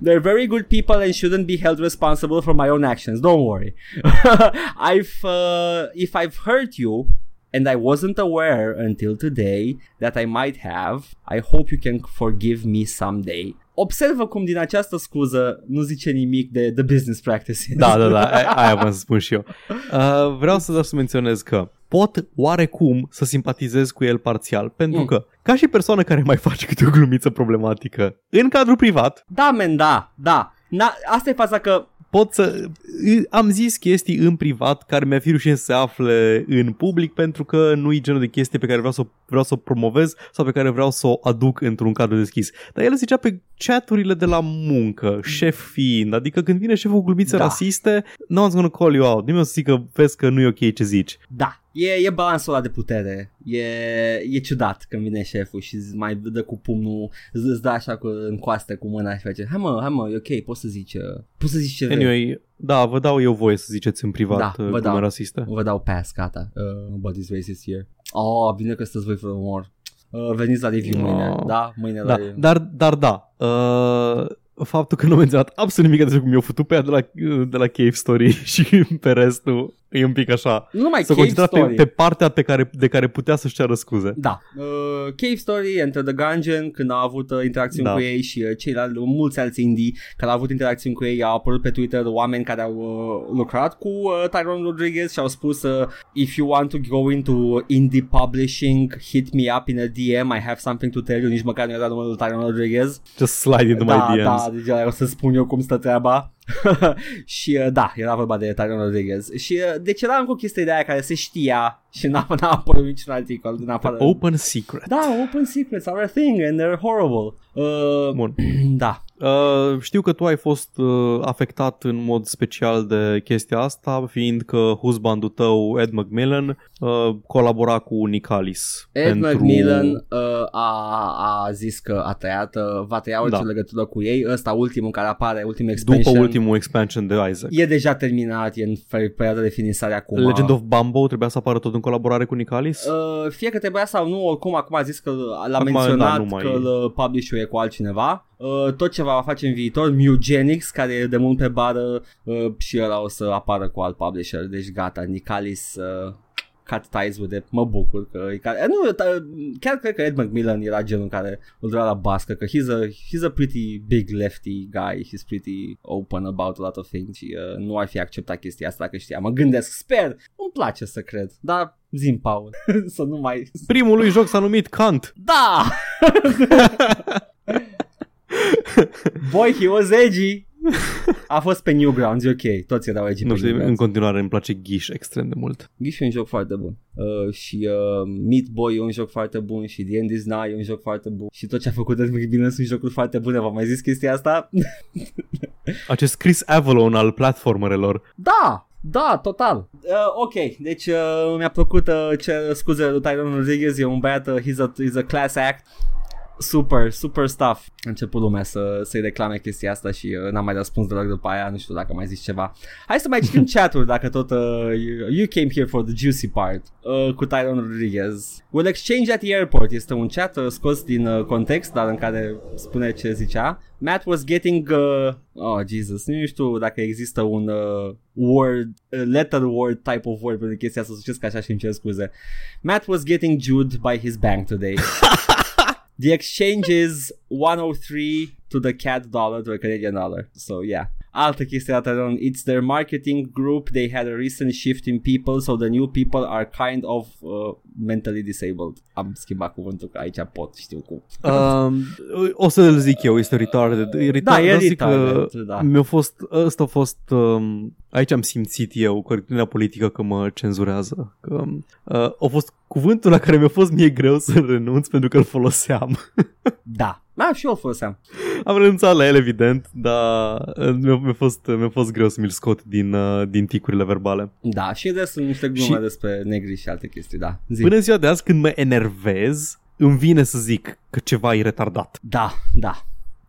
They're very good people and shouldn't be held responsible responsible for my own actions. Don't worry. I've uh, if I've hurt you and I wasn't aware until today that I might have, I hope you can forgive me someday. Observă cum din această scuză nu zice nimic de the business practices. Da, da, da, aia vreau să spun și eu. Uh, vreau să doar să menționez că pot oarecum să simpatizez cu el parțial, pentru mm. că, ca și persoană care mai face câte o glumiță problematică în cadrul privat... Da, men, da, da. Na, asta e faza că pot să am zis chestii în privat care mi-a fi rușine să se afle în public pentru că nu e genul de chestie pe care vreau să, vreau să o promovez sau pe care vreau să o aduc într-un cadru deschis. Dar el zicea pe chaturile de la muncă, șef fiind, adică când vine șeful cu glumițe da. rasiste, no one's gonna call you out. Nimeni o să zică, vezi că nu e ok ce zici. Da, E, e balansul ăla de putere. E, e ciudat când vine șeful și mai dă cu pumnul, îți dă așa cu, în coaste cu mâna și face Hai mă, hai mă, e ok, poți să zici, uh, poți să zici ce anyway, vrei. Da, vă dau eu voie să ziceți în privat da, uh, vă dau, rasistă. Vă dau pass, gata. Uh, nobody's racist here. Oh, bine că sunteți voi fără umor. Uh, veniți la review oh. mâine. Da, mâine da, la Dar, dar da, uh, faptul că nu am menționat absolut nimic despre cum mi-au făcut pe ea de la, de la Cave Story și pe restul e un pic așa. Nu mai să concentra pe, pe partea pe care, de care putea să-și ceară scuze. Da. Uh, Cave Story, Enter the Gungeon, când a avut uh, interacțiuni da. cu ei și uh, ceilalți, mulți alți indie care au avut interacțiuni cu ei, au apărut pe Twitter oameni care au uh, lucrat cu uh, Tyrone Rodriguez și au spus uh, if you want to go into indie publishing, hit me up in a DM, I have something to tell you, nici măcar nu era numărul Tyrone Rodriguez. Just slide into da, my DMs. Da, deci o să spun eu cum stă treaba. și uh, da, era vorba de Tyrone Rodriguez. Și uh, deci era încă o chestie de aia care se știa și n-a, n-a apărut niciun articol din afară. Open secret. Da, open secrets are a thing and they're horrible. Uh, Bun. Da. Uh, știu că tu ai fost uh, afectat în mod special de chestia asta, fiindcă husbandul tău, Ed McMillan, uh, colabora cu Nicalis. Ed pentru... McMillan uh, a, a zis că a tăiat, uh, va tăia orice da. legătură cu ei. Ăsta ultimul care apare, ultimul expansion. După ultimul expansion de Isaac. E deja terminat, e în perioada de finisare acum. Legend of Bambo trebuia să apară tot în colaborare cu Nicalis? Uh, fie că trebuia sau nu, oricum acum a zis că l-a acum, menționat da, că îl publish cu altcineva. Uh, tot ce va face în viitor, Mugenics, care e de mult pe bară uh, și ăla o să apară cu alt publisher, deci gata, Nicalis uh, cut ties with it. Mă bucur că e care, nu, chiar cred că Ed McMillan era genul care îl dura la bască, că he's a, he's a pretty big lefty guy, he's pretty open about a lot of things și uh, nu ar fi acceptat chestia asta dacă știa. Mă gândesc, sper, îmi place să cred, dar Zim, Paul, să nu mai... Primul lui joc s-a numit Kant. Da! Boy, he was edgy. A fost pe Newgrounds, e ok, toți erau edgy Nu știu, în continuare îmi place Ghish extrem de mult. Ghish e un joc foarte bun. Uh, și uh, Meat Boy e un joc foarte bun și The End is Now e un joc foarte bun și tot ce a făcut Ed McMillan sunt jocuri foarte bune. V-am mai zis chestia asta? Acest Chris Avalon al platformerelor. Da, da, total. Uh, ok, deci uh, mi-a plăcut uh, ce scuze lui Tyrone Rodriguez, e un băiat, uh, he's, a, he's a class act super, super stuff. A început lumea să, să-i reclame chestia asta și uh, n-am mai răspuns deloc după aia, nu știu dacă mai zis ceva. Hai să mai citim chat-uri dacă tot uh, you came here for the juicy part uh, cu Tyrone Rodriguez. Will exchange at the airport este un chat uh, scos din uh, context, dar în care spune ce zicea. Matt was getting uh, oh Jesus, nu știu dacă există un uh, word, uh, letter word type of word pentru chestia asta, să știți că așa și îmi cer scuze. Matt was getting jewed by his bank today. The exchange is 103 to the CAD dollar to a Canadian dollar. So yeah. Altă chestie dată it's their marketing group. They had a recent shift in people, so the new people are kind of uh, mentally disabled. Am schimbat cuvântul că aici pot, știu cum. Um, o să îl zic eu, este retarded. retarded da, e retarded, că da. Mi-a fost, ăsta a fost, um, aici am simțit eu corectitudinea politică că mă cenzurează. Că, uh, a fost cuvântul la care mi-a fost mie greu să renunț pentru că îl foloseam. da, da, și eu îl foloseam. Am renunțat la el, evident, dar uh, mi-a, mi-a, fost, mi-a fost greu să mi-l scot din, uh, din ticurile verbale. Da, și de sunt niște glume și... despre negri și alte chestii, da. Zi. Până în ziua de azi, când mă enervez, îmi vine să zic că ceva e retardat. Da, da.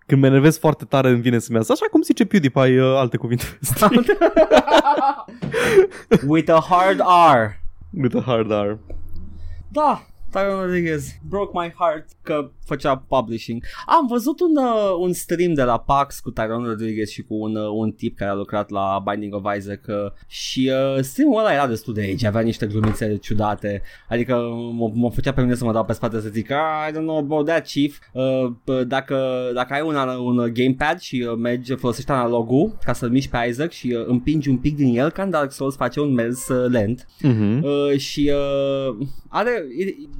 Când mă enervez foarte tare îmi vine să-mi iasă, așa cum zice PewDiePie uh, alte cuvinte. With a hard R. With a hard R. Da, Tyron Rodriguez broke my heart că făcea publishing. Am văzut un, uh, un stream de la PAX cu Tyron Rodriguez și cu un, uh, un tip care a lucrat la Binding of Isaac uh, și uh, streamul ăla era destul de age, avea niște glumițe ciudate, adică mă, mă făcea pe mine să mă dau pe spate să zic ah, I don't know about that chief, uh, dacă, dacă ai un, un gamepad și uh, mergi, folosești analogul ca să-l miști pe Isaac și uh, împingi un pic din el, ca în Dark Souls face un mers uh, lent uh-huh. uh, și uh, are,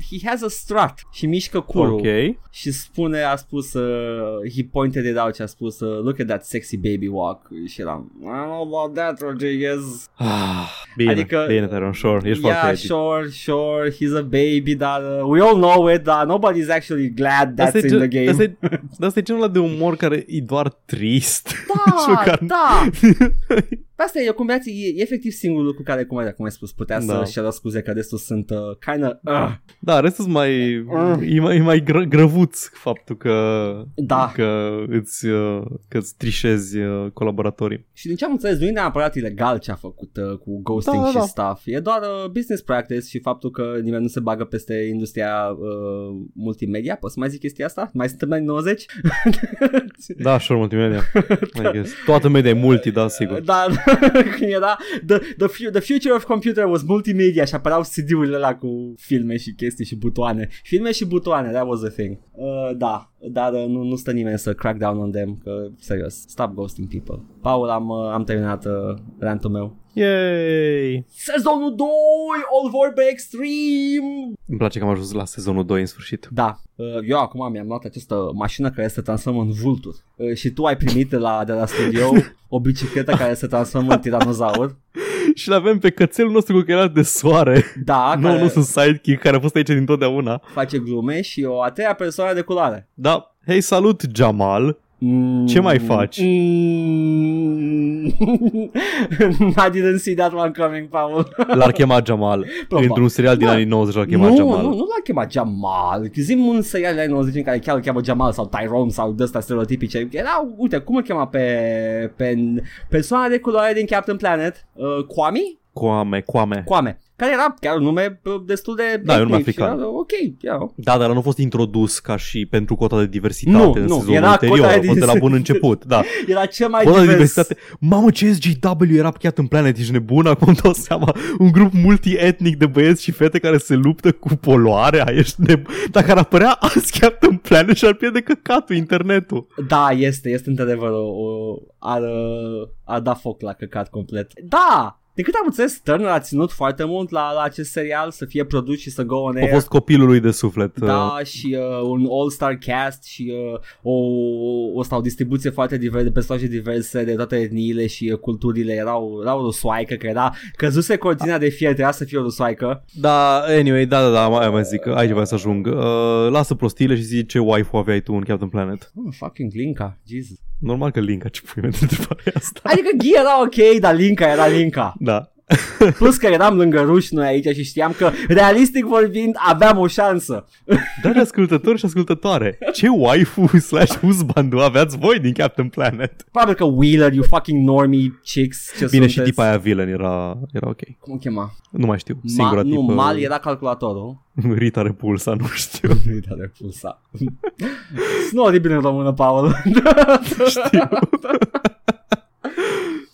he has a strut și mișcă curul. Ok și spune, a spus, uh, he pointed it out și a spus, uh, look at that sexy baby walk și eram, I don't know about that, Rodriguez. Ah, bine, adică, bine, Teron, sure, ești yeah, sure, sure, he's a baby, dar uh, we all know it, dar nobody's actually glad that's in gen, the game. Asta e, asta e genul de umor care e doar trist. Da, da. Asta e o combinație, e efectiv singurul lucru care, cum ai, cum ai spus, putea da. să-și ia scuze că restul sunt uh, kind of... Uh. Da, restul sunt mai, uh. e mai, e mai gră, grăvuț faptul că, da. că îți, uh, că îți trișezi uh, colaboratorii. Și din ce am înțeles, nu e neapărat ilegal ce a făcut uh, cu ghosting da, da, și da. stuff, e doar uh, business practice și faptul că nimeni nu se bagă peste industria uh, multimedia, poți să mai zic chestia asta? Mai suntem în 90? da, sure, multimedia. Toată media e multi, da, sigur. Da, când era the, the, the future of computer was multimedia și apăreau CD-urile ăla cu filme și chestii și butoane. Filme și butoane, that was the thing. Uh, da, dar uh, nu, nu stă nimeni să crack down on them, că serios, stop ghosting people. Paul, am, uh, am terminat uh, rantul meu. Yay! Sezonul 2, All Vorbe Extreme! Îmi place că am ajuns la sezonul 2 în sfârșit. Da, uh, eu acum mi-am luat această mașină care se transformă în vultur uh, și tu ai primit de la, de la studio o bicicletă care se transformă în tiranozaur. și l-avem pe cățelul nostru cu chelat de soare. Da, nu, care... nu sunt sidekick, care a fost aici dintotdeauna. Face glume și o a treia persoană de culoare. Da. Hei, salut, Jamal. Mm, Ce mai faci? Mm, I didn't see that one coming, Paul. L-ar chema Jamal. Într-un serial din da. anii 90 l-ar chema nu, Jamal. Nu, nu l-ar chema Jamal. Zim un serial din anii 90 în care chiar îl cheamă Jamal sau Tyrone sau de ăsta stereotipice. Era, uite, cum îl chema pe, pe persoana de culoare din Captain Planet? Uh, Kwame? Kwame, Kwame. Kwame care era chiar un nume destul de da, un nume african. Era, ok, yeah. Da, dar nu a fost introdus ca și pentru cota de diversitate nu, în nu, sezonul era anterior, a fost de la bun început. Da. era cel mai cota divers. de diversitate. Mamă, ce SGW era chiar în Planet, ești nebun, acum îmi dau seama. Un grup multietnic de băieți și fete care se luptă cu poluarea, ești nebun. Dacă ar apărea azi Captain Planet și ar pierde căcatul internetul. Da, este, este într-adevăr o, o ar, ar da foc la căcat complet. Da, de cât am înțeles, Turner a ținut foarte mult la, la acest serial să fie produs și să go on air. A fost copilul lui de suflet. Da, uh. și uh, un all-star cast și uh, o, o, o, o distribuție foarte diversă, de personaje diverse de toate etniile și uh, culturile. Erau, erau o soaică, că era căzuse cortina de fier, trebuia să fie o soaică. Da, anyway, da, da, da, mai, mai zic, aici vreau să ajung. Uh, lasă prostile și zici ce waifu aveai tu în Captain Planet. Oh, fucking Linka, Jesus. Normal că Linka, ce pui de asta. Adică Ghi era ok, dar Linka era Linka. Da. Plus că eram lângă ruși noi aici și știam că, realistic vorbind, aveam o șansă. Dar ascultători și ascultătoare, ce waifu slash husband aveați voi din Captain Planet? Probabil că Wheeler, you fucking normie chicks, ce Bine, sunteți? și tipa aia villain era, era ok. Cum o chema? Nu mai știu, singura Ma, tipă... Nu, Mal era calculatorul. Rita Repulsa, nu știu. Rita Repulsa. nu oribil în română, Paul. știu.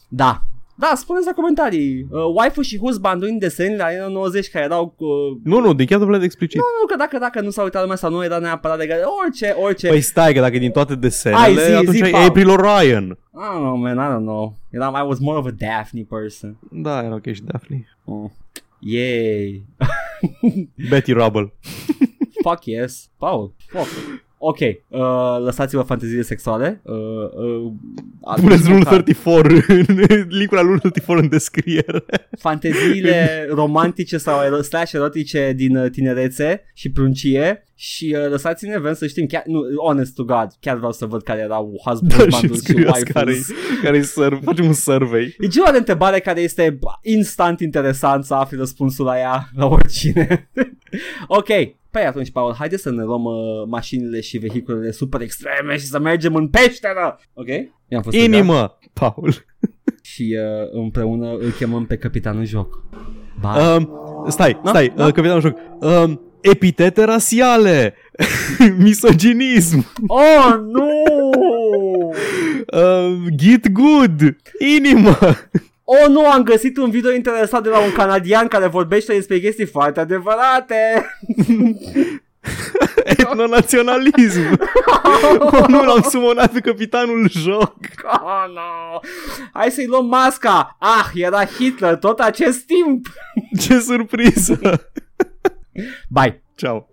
da, da, spuneți la comentarii. Uh, waifu și husband în deseni la 90 care erau cu... Nu, nu, din chiar de explicit. Nu, nu, că dacă, dacă nu s-a uitat lumea sau nu era neapărat de orice, orice. Păi stai, că dacă din toate desenele, Ai, zi, atunci zi, ai April Orion. I don't know, man, I don't know. Eram, I was more of a Daphne person. Da, era ok și Daphne. Oh. Yay. Betty Rubble. Fuck yes. Paul, fuck. Ok, uh, lăsați-vă fanteziile sexuale. Uh, uh, Puneți rule 34, linkul la rule 34 în descriere. Fanteziile romantice sau ero- slash erotice din uh, tinerețe și pruncie și uh, lăsați-ne vrem să știm, chiar, nu, honest to God, chiar vreau să văd care erau husband da, și, și wife care care serv, facem un survey. E genul de întrebare care este instant interesant să afli răspunsul la ea la oricine. ok, Păi atunci, Paul, haide să ne luăm uh, mașinile și vehiculele super extreme și să mergem în peșteră! Ok? I-am fost Inimă, Paul! și uh, împreună îl chemăm pe capitanul joc. Ba. Um, stai, da? stai, da? Uh, capitanul joc. Um, epitete rasiale, misoginism. Oh, nu! uh, get good, inimă. Oh, nu, am găsit un video interesant de la un canadian care vorbește despre chestii foarte adevărate. Etnonaționalism oh, Nu l-am sumonat pe capitanul joc oh, no. Hai să-i luăm masca Ah, era Hitler tot acest timp Ce surpriză Bye. Ciao.